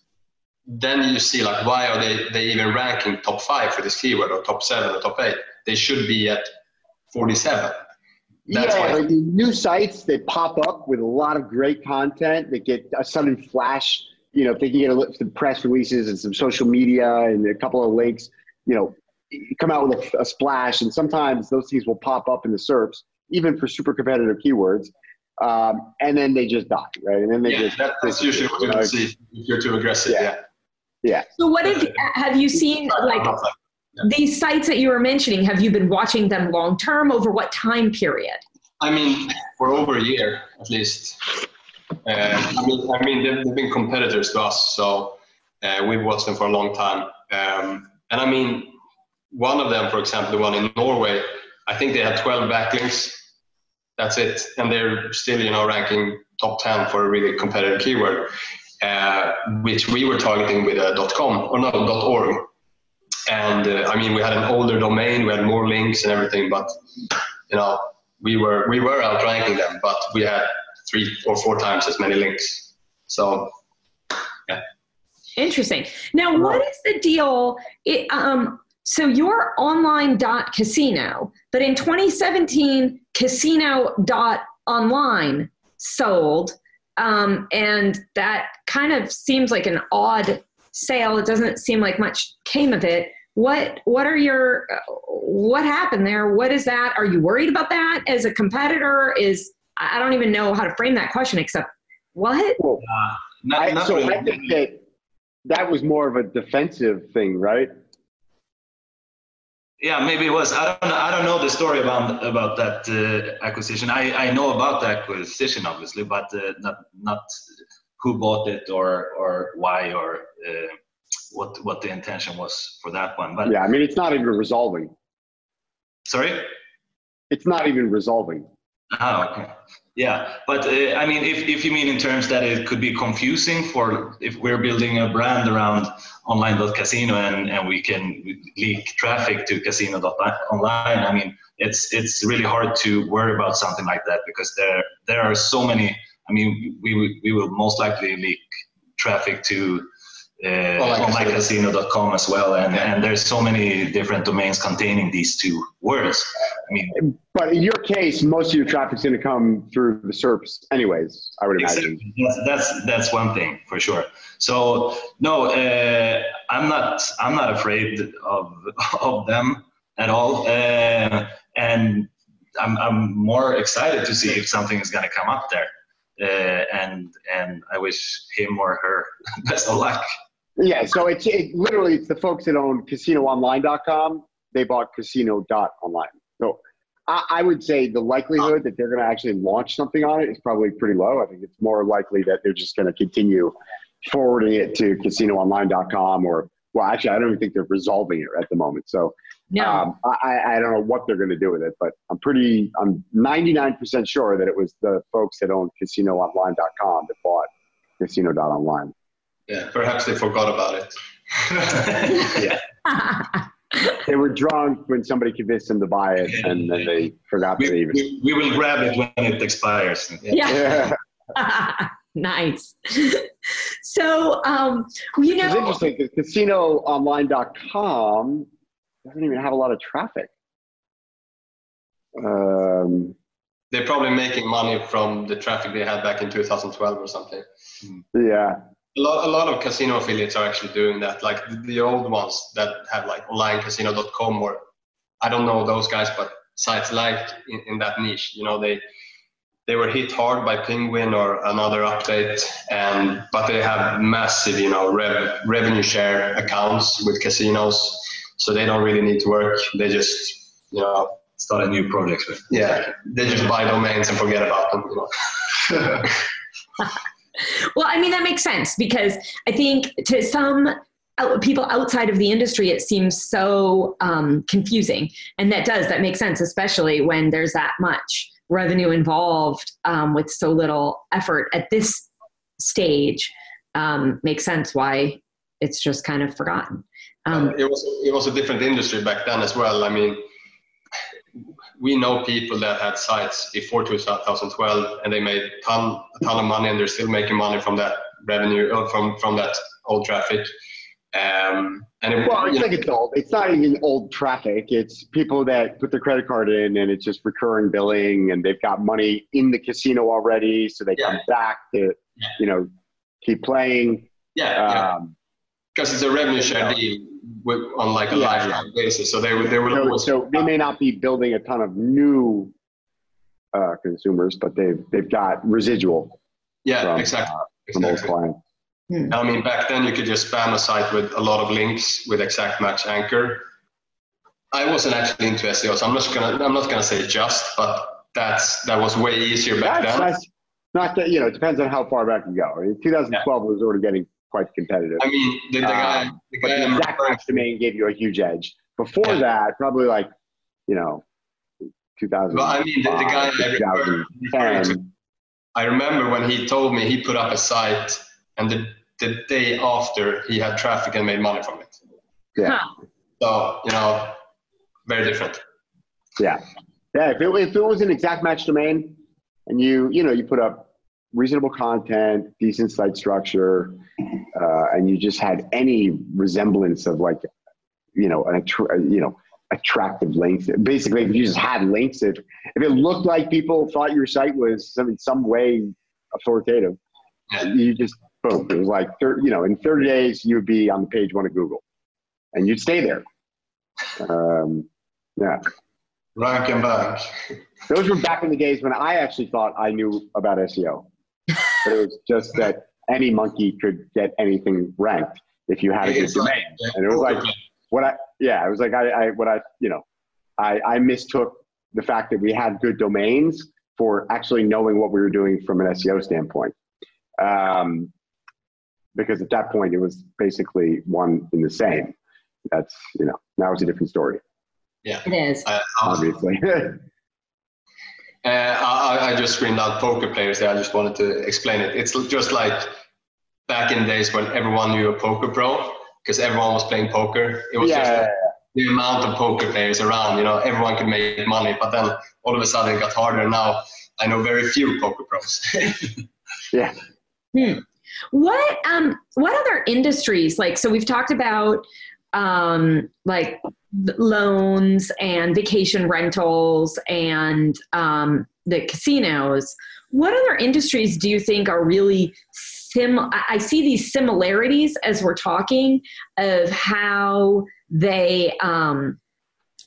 then you see like why are they they even ranking top five for this keyword or top seven or top eight? They should be at 47 that's yeah, like new sites that pop up with a lot of great content that get a sudden flash you know, if they can get a, some press releases and some social media and a couple of links, you know, come out with a, a splash. And sometimes those things will pop up in the SERPs, even for super competitive keywords. Um, and then they just die, right? And then they yeah, just that, that's usually what you know, see if you're too aggressive. Yeah. Yeah. yeah. So what have have you seen like these sites that you were mentioning? Have you been watching them long term over what time period? I mean, for over a year at least. Uh, I mean, I mean, they've, they've been competitors to us, so uh, we've watched them for a long time. Um, and I mean, one of them, for example, the one in Norway, I think they had 12 backlinks. That's it, and they're still, you know, ranking top 10 for a really competitive keyword, uh, which we were targeting with a .com or no .org. And uh, I mean, we had an older domain, we had more links and everything, but you know, we were we were outranking them, but we had three or four times as many links. So, yeah. Interesting. Now, what is the deal? It, um, so you're online.casino, but in 2017, casino dot online sold. Um, and that kind of seems like an odd sale. It doesn't seem like much came of it. What what are your what happened there? What is that? Are you worried about that as a competitor? Is I don't even know how to frame that question except what? Well, Uh, not, I, not so really. I think that that was more of a defensive thing, right? Yeah, maybe it was. I don't know. I don't know the story about about that uh, acquisition. I, I know about the acquisition, obviously, but uh, not not who bought it or or why or uh, what what the intention was for that one. But Yeah, I mean, it's not even resolving. sorry. It's not even resolving. Oh, okay. Yeah, but uh, I mean, if, if you mean in terms that it could be confusing for if we're building a brand around online.casino and, and we can leak traffic to casino.online, I mean, it's it's really hard to worry about something like that because there there are so many. I mean, we would- we will most likely leak traffic to uh, Online casino. onlinecasino.com as well, and, and there's so many different domains containing these two words. I mean, But in your case, most of your traffic's going to come through the SERPs, anyways. I would imagine. Exactly. That's, that's that's one thing for sure. So no, uh, I'm not I'm not afraid of <laughs> of them at all, uh, and I'm I'm more excited to see if something is gonna come up there, Uh, and and I wish him or her <laughs> best of luck. Yeah, so it's it, literally it's the folks that own CasinoOnline.com. They bought Casino.online. So I, I would say the likelihood that they're going to actually launch something on it is probably pretty low. I think it's more likely that they're just going to continue forwarding it to CasinoOnline.com or well, actually, I don't even think they're resolving it at the moment. So No. um, I, I don't know what they're going to do with it, but I'm pretty, I'm 99% sure that it was the folks that own CasinoOnline.com that bought Casino.online. Yeah, perhaps they forgot about it. <laughs> yeah. <laughs> They were drunk when somebody convinced them to buy it, and then they forgot We, to even. we, we will grab it when it expires. yeah. Yeah, <laughs> nice. So, um, you it's know, interesting because CasinoOnline.com doesn't even have a lot of traffic. Um, They're probably making money from the traffic they had back in 2012 or something. yeah, A lot, a lot of casino affiliates are actually doing that. Like the, the old ones that have like onlinecasino.com or I don't know those guys, but sites like in, in that niche, you know, they they were hit hard by Penguin or another update, and but they have massive, you know, rev, revenue share accounts with casinos, so they don't really need to work. They just, you know, Start a new project with. yeah, they just buy domains and forget about them. You know. <laughs> well, I mean, that makes sense because I think to some people outside of the industry, it seems so um, confusing. And that does, that makes sense, especially when there's that much revenue involved um, with so little effort at this stage. Um, makes sense why it's just kind of forgotten. Um, it was it was a different industry back then as well. I mean, we know people that had sites before 2012 and they made ton a ton of money and they're still making money from that revenue uh, from from that old traffic. Um, and it, well, it's know, like it's old. It's not even old traffic. It's people that put their credit card in, and it's just recurring billing, and they've got money in the casino already, so they come back to, you know, keep playing. Yeah, because um, it's a revenue share deal with, on like a yeah, lifetime yeah. basis. So they would they would so, so they may not be building a ton of new uh, consumers, but they've they've got residual. Yeah, from, exactly. Uh, from exactly. old clients. Hmm. I mean, back then you could just spam a site with a lot of links with exact match anchor. I wasn't actually into SEO, so I'm not gonna I'm not gonna say just, but that's that was way easier back that's, then. That's not that you know, it depends on how far back you go. In 2012 yeah. was already getting quite competitive. I mean, the, the guy, um, the guy the exact match domain gave you a huge edge. Before yeah. that, probably like you know, 2000. Well, I mean, the, the guy I, to, I remember when he told me he put up a site, and the the day after he had traffic and made money from it. Yeah. So you know, very different. Yeah, yeah. If it, if it was an exact match domain, and you you know you put up reasonable content, decent site structure, uh, and you just had any resemblance of like, you know, an you know attractive links. Basically, if you just had links, if if it looked like people thought your site was some in some way authoritative, you just boom. It was like you know, in 30 days you would be on the page one of Google, and you'd stay there. Um, yeah. Rank and bank. Those were back in the days when I actually thought I knew about SEO but it was just that any monkey could get anything ranked if you had a good domain. and it was like what I yeah, it was like I, I what I you know, I, I mistook the fact that we had good domains for actually knowing what we were doing from an SEO standpoint. Um, because at that point it was basically one in the same. That's you know now it's a different story. Yeah, it is uh, obviously. <laughs> Uh, I, I, just screamed out poker players there. I just wanted to explain it. It's just like back in the days when everyone knew a poker pro because everyone was playing poker. It was yeah, just the amount of poker players around. You know, everyone could make money, but then all of a sudden it got harder. Now I know very few poker pros. <laughs> yeah. Hmm. What um what other industries like so we've talked about um like loans and vacation rentals and um, the casinos. What other industries do you think are really sim? I see these similarities as we're talking of how they. Um,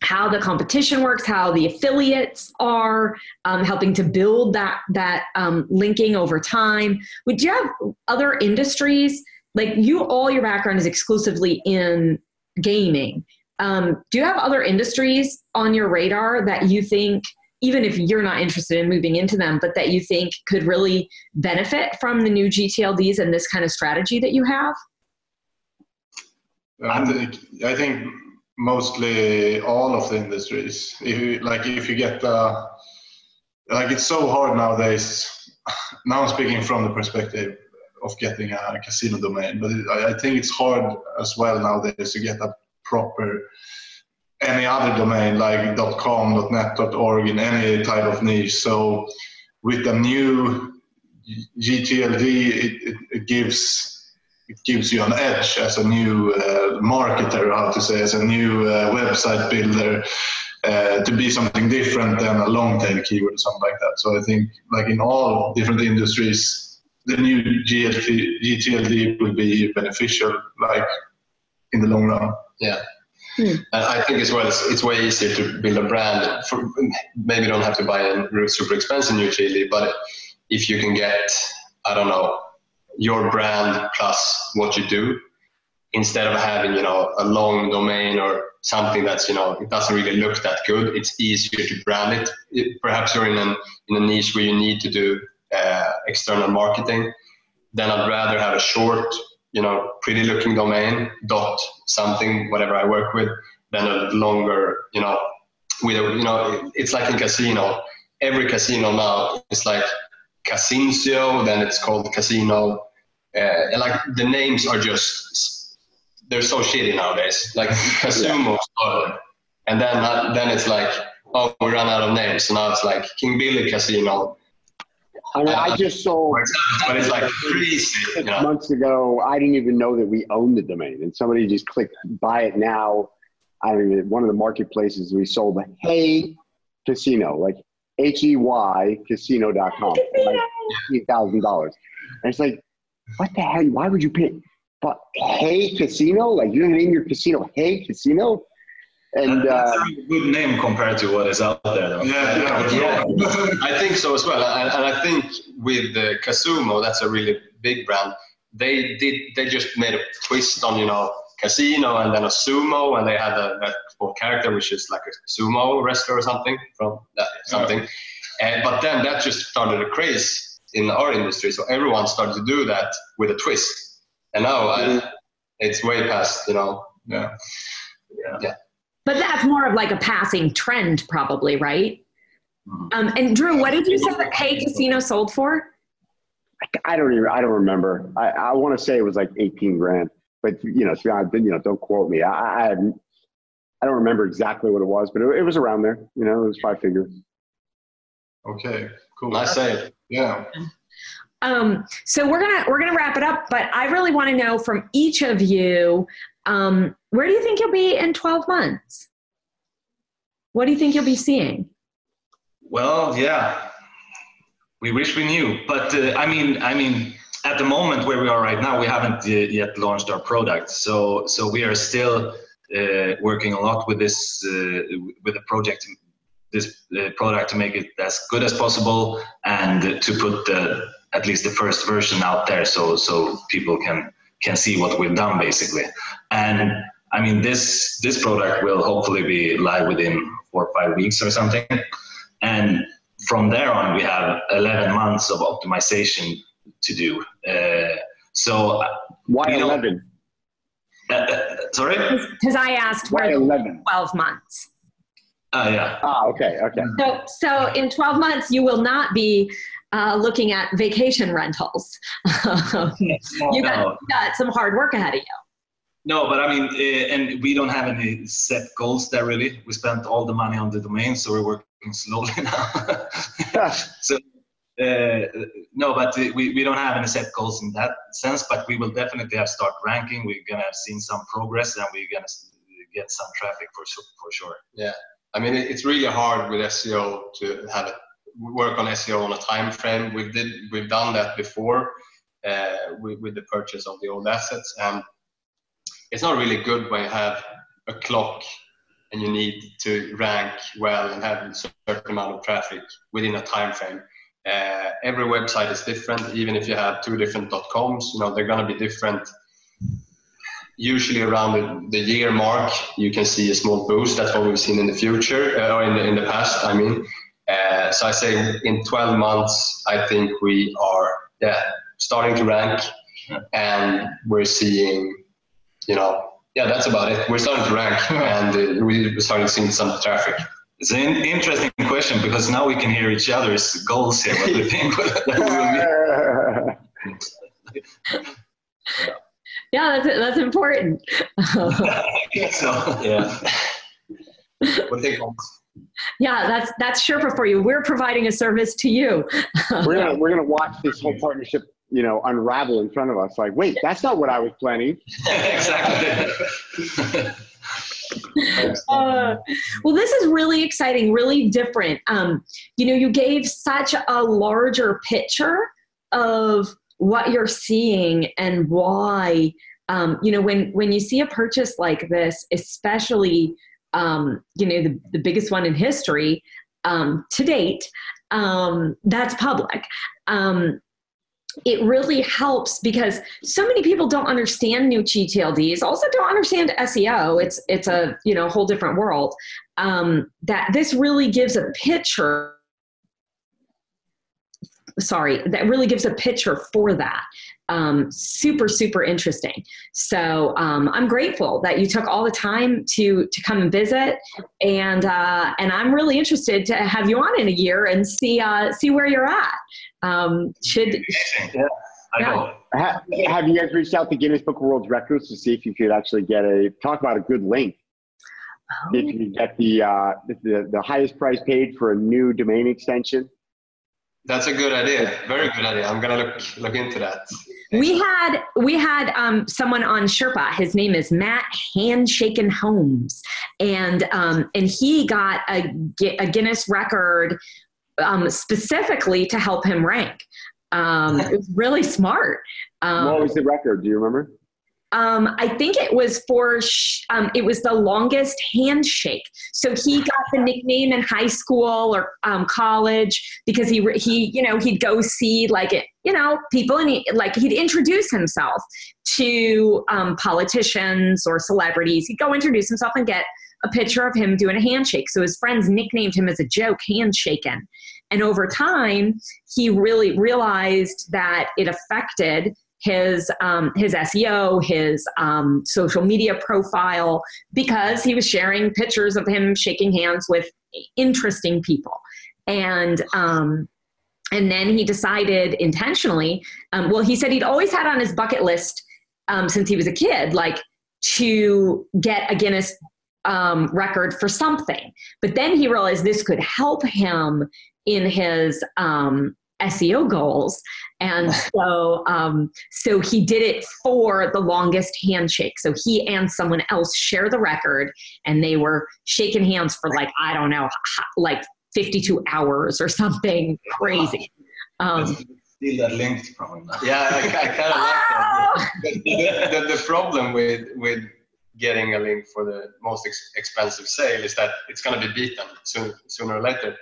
how the competition works, how the affiliates are um, helping to build that that um, linking over time. Would you have other industries like you? All your background is exclusively in gaming. Um, do you have other industries on your radar that you think, even if you're not interested in moving into them, but that you think could really benefit from the new GTLDs and this kind of strategy that you have? I think, I think mostly all of the industries. If you, like if you get uh, like it's so hard nowadays. <sighs> Now I'm speaking from the perspective of getting a casino domain, but I, I think it's hard as well nowadays to get a proper any other domain like .com, .net, .org in any type of niche. So with the new GTLD, it, it, it gives it gives you an edge as a new uh, marketer, how to say, as a new uh, website builder, uh, to be something different than a long tail keyword or something like that. So I think, like in all different industries, the new GTLD, will be beneficial, like in the long run. Yeah. Hmm. And I think as well, it's, it's, way easier to build a brand. For, maybe you don't have to buy a super expensive new chili, but if you can get, I don't know, your brand plus what you do, instead of having, you know, a long domain or something that's, you know, it doesn't really look that good, it's easier to brand it. it perhaps you're in, an, in a niche where you need to do uh, external marketing. Then I'd rather have a short you know, pretty looking domain, dot something, whatever I work with, than a longer, you know, with a, you know, it's like in casino. Every casino now is like Casincio, then it's called Casino. Uh, and like the names are just, they're so shitty nowadays. Like <laughs> Casumo. And then, uh, then it's like, oh, we ran out of names. So now it's like King Billy Casino, I mean, uh, I just sold. But it's like crazy. Six you know? months ago, I didn't even know that we owned the domain, and somebody just clicked buy it now. I mean, one of the marketplaces we sold the Hey Casino, like H E Y Casino.com, like eight thousand dollars. And it's like, what the hell? Why would you pay? but Hey Casino, like you're gonna name your casino Hey Casino, and that's uh, a good name compared to what is out there, though. Yeah, yeah. Yeah, <laughs> I think so as well. And, and I think with the Casumo, that's a really big brand. They did. They just made a twist on you know casino and then a sumo, and they had a that small character which is like a sumo wrestler or something from that something. And but then that just started a craze in our industry, so everyone started to do that with a twist. And now uh, I, it's way past you know. Yeah. But that's more of like a passing trend, probably, right? Um, and Drew, what did you say that Hey Casino sold for? I don't even I don't remember. I, I want to say it was like eighteen grand, but you know, to be honest, you know, don't quote me. I I, I don't remember exactly what it was, but it, it was around there. You know, it was five figures. Okay. Cool. I say. Yeah. Um, so we're gonna we're gonna wrap it up, but I really want to know from each of you, um, where do you think you'll be in twelve months? What do you think you'll be seeing? Well, yeah, we wish we knew, but uh, I mean, I mean, at the moment where we are right now, we haven't uh, yet launched our product, so so we are still uh, working a lot with this uh, with the project, this uh, product to make it as good as possible and to put the at least the first version out there, so so people can can see what we've done basically, and. I mean, this this product will hopefully be live within four or five weeks or something, and from there on we have 11 months of optimization to do uh, so Why You know- eleven? uh, uh, sorry uh, Because I asked Why eleven? twelve months. yeah Ah, okay, okay. So so in twelve months you will not be uh, looking at vacation rentals. <laughs> Um, you got, you got some hard work ahead of you. No but i mean uh, and we don't have any set goals there really. We spent all the money on the domain so we're working slowly <laughs> now. So uh, no but uh, we, we don't have any set goals in that sense but we will definitely have start ranking. We're gonna have seen some progress and we're gonna get some traffic for sure for sure. Yeah. I mean, it's really hard with SEO to have it work on SEO on a time frame. We've did we've done that before uh, with, with the purchase of the old assets, and it's not really good when you have a clock and you need to rank well and have a certain amount of traffic within a time frame. Uh, every website is different. Even if you have two different .coms, you know they're going to be different usually around the, the year mark, you can see a small boost. That's what we've seen in the future uh, or in the, in the past. I mean, uh, so I say in 12 months, I think we are yeah starting to rank, and we're seeing, you know, yeah, that's about it. We're starting to rank, <laughs> and uh, we're starting seeing some traffic. It's an interesting question because now we can hear each other's goals here. What we <laughs> think that will be. Yeah, that's that's important. <laughs> so Yeah. what do you yeah, that's that's Sherpa for you. We're providing a service to you. we're gonna we're gonna watch this whole partnership, you know, unravel in front of us. Like, wait, that's not what I was planning. <laughs> exactly. <laughs> Uh, well, this is really exciting, really different. Um, you know, you gave such a larger picture of what you're seeing and why. Um, you know, when when you see a purchase like this, especially um, you know the, the biggest one in history um, to date, um, that's public. It really helps because so many people don't understand new GTLDs, also don't understand SEO. It's it's a you know whole different world. Um, that this really gives a picture. Sorry, that really gives a picture for that. Um, super super interesting. So um, I'm grateful that you took all the time to to come and visit, and uh, and I'm really interested to have you on in a year and see uh, see where you're at. Um, should I know. Ha- have you guys reached out to Guinness Book of World Records to see if you could actually get a talk about a good link? If you get the, uh, the the highest price paid for a new domain extension. That's a good idea. Very good idea. I'm gonna look look into that. We had we had um, someone on Sherpa. His name is Matt Handshaken Holmes, and um, and he got a, Gu- a Guinness record um, specifically to help him rank. Um, it was really smart. Um, what was the record? Do you remember? Um, I think it was for sh- um, it was the longest handshake. So he got the nickname in high school or um, college because he he you know he'd go see like it you know people and he, like he'd introduce himself to um, politicians or celebrities. He'd go introduce himself and get a picture of him doing a handshake. So his friends nicknamed him as a joke, handshaken. And over time, he really realized that it affected his um, his SEO, his um, social media profile, because he was sharing pictures of him shaking hands with interesting people, and um, and then he decided intentionally. Um, well, he said he'd always had on his bucket list um, since he was a kid, like to get a Guinness um, record for something, but then he realized this could help him in his um, SEO goals. And <laughs> so, um, so he did it for the longest handshake. So he and someone else share the record, and they were shaking hands for like I don't know, like 52 hours or something crazy. Um, Steal that link from him. Yeah, I, I kind of Oh! like that. <laughs> The, the, the problem with with getting a link for the most ex- expensive sale is that it's going to be beaten soon, sooner or later.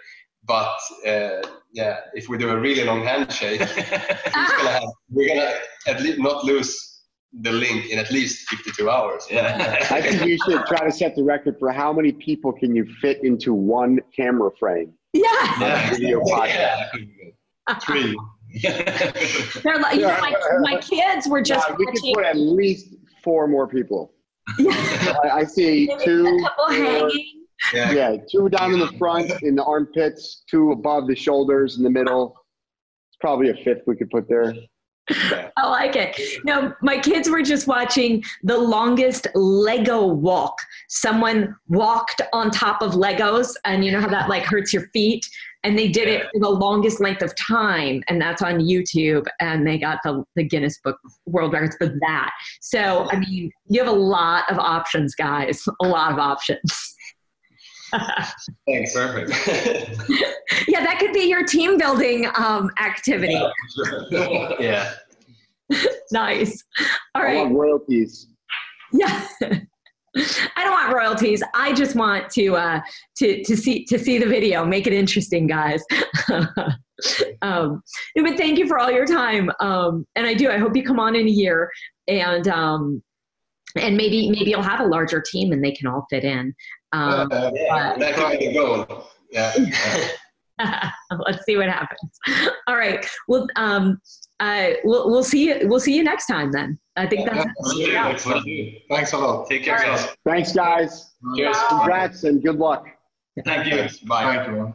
But uh, yeah, if we do a really long handshake, <laughs> it's gonna have, we're gonna at least not lose the link in at least 52 hours. yeah. I think you should try to set the record for how many people can you fit into one camera frame. yeah. Yeah. Video podcast. Yeah, that could be Three. <laughs> They're like, you know, my, my kids were just Yeah, we could put at least four more people. Yeah. I, I see two. a couple four, hanging. Yeah. Yeah, two down in the front in the armpits, two above the shoulders in the middle. It's probably a fifth we could put there. I like it. No, my kids were just watching the longest Lego walk. Someone walked on top of Legos, and you know how that like hurts your feet. And they did it for the longest length of time, and that's on YouTube. And they got the, the Guinness Book World Records for that. So, I mean, you have a lot of options, guys. A lot of options. Thanks. Perfect. <laughs> yeah, that could be your team building um, activity. yeah. <laughs> Nice. All right. I want royalties. Yeah. <laughs> I don't want royalties. I just want to uh, to to see to see the video. Make it interesting, guys. um, but thank you for all your time. Um, and I do. I hope you come on in a year, and um, and maybe maybe you'll have a larger team and they can all fit in. Um, Uh, yeah. That could be the goal. Yeah. <laughs> let's see what happens. <laughs> All right. Well, um, uh, we'll we'll see you. We'll see you next time then. I think that's. Yeah. Thanks a lot. Take care, All right. guys. Thanks, guys. Cheers. Congrats and good luck. Thank you. Thanks. Bye. Thank you. man.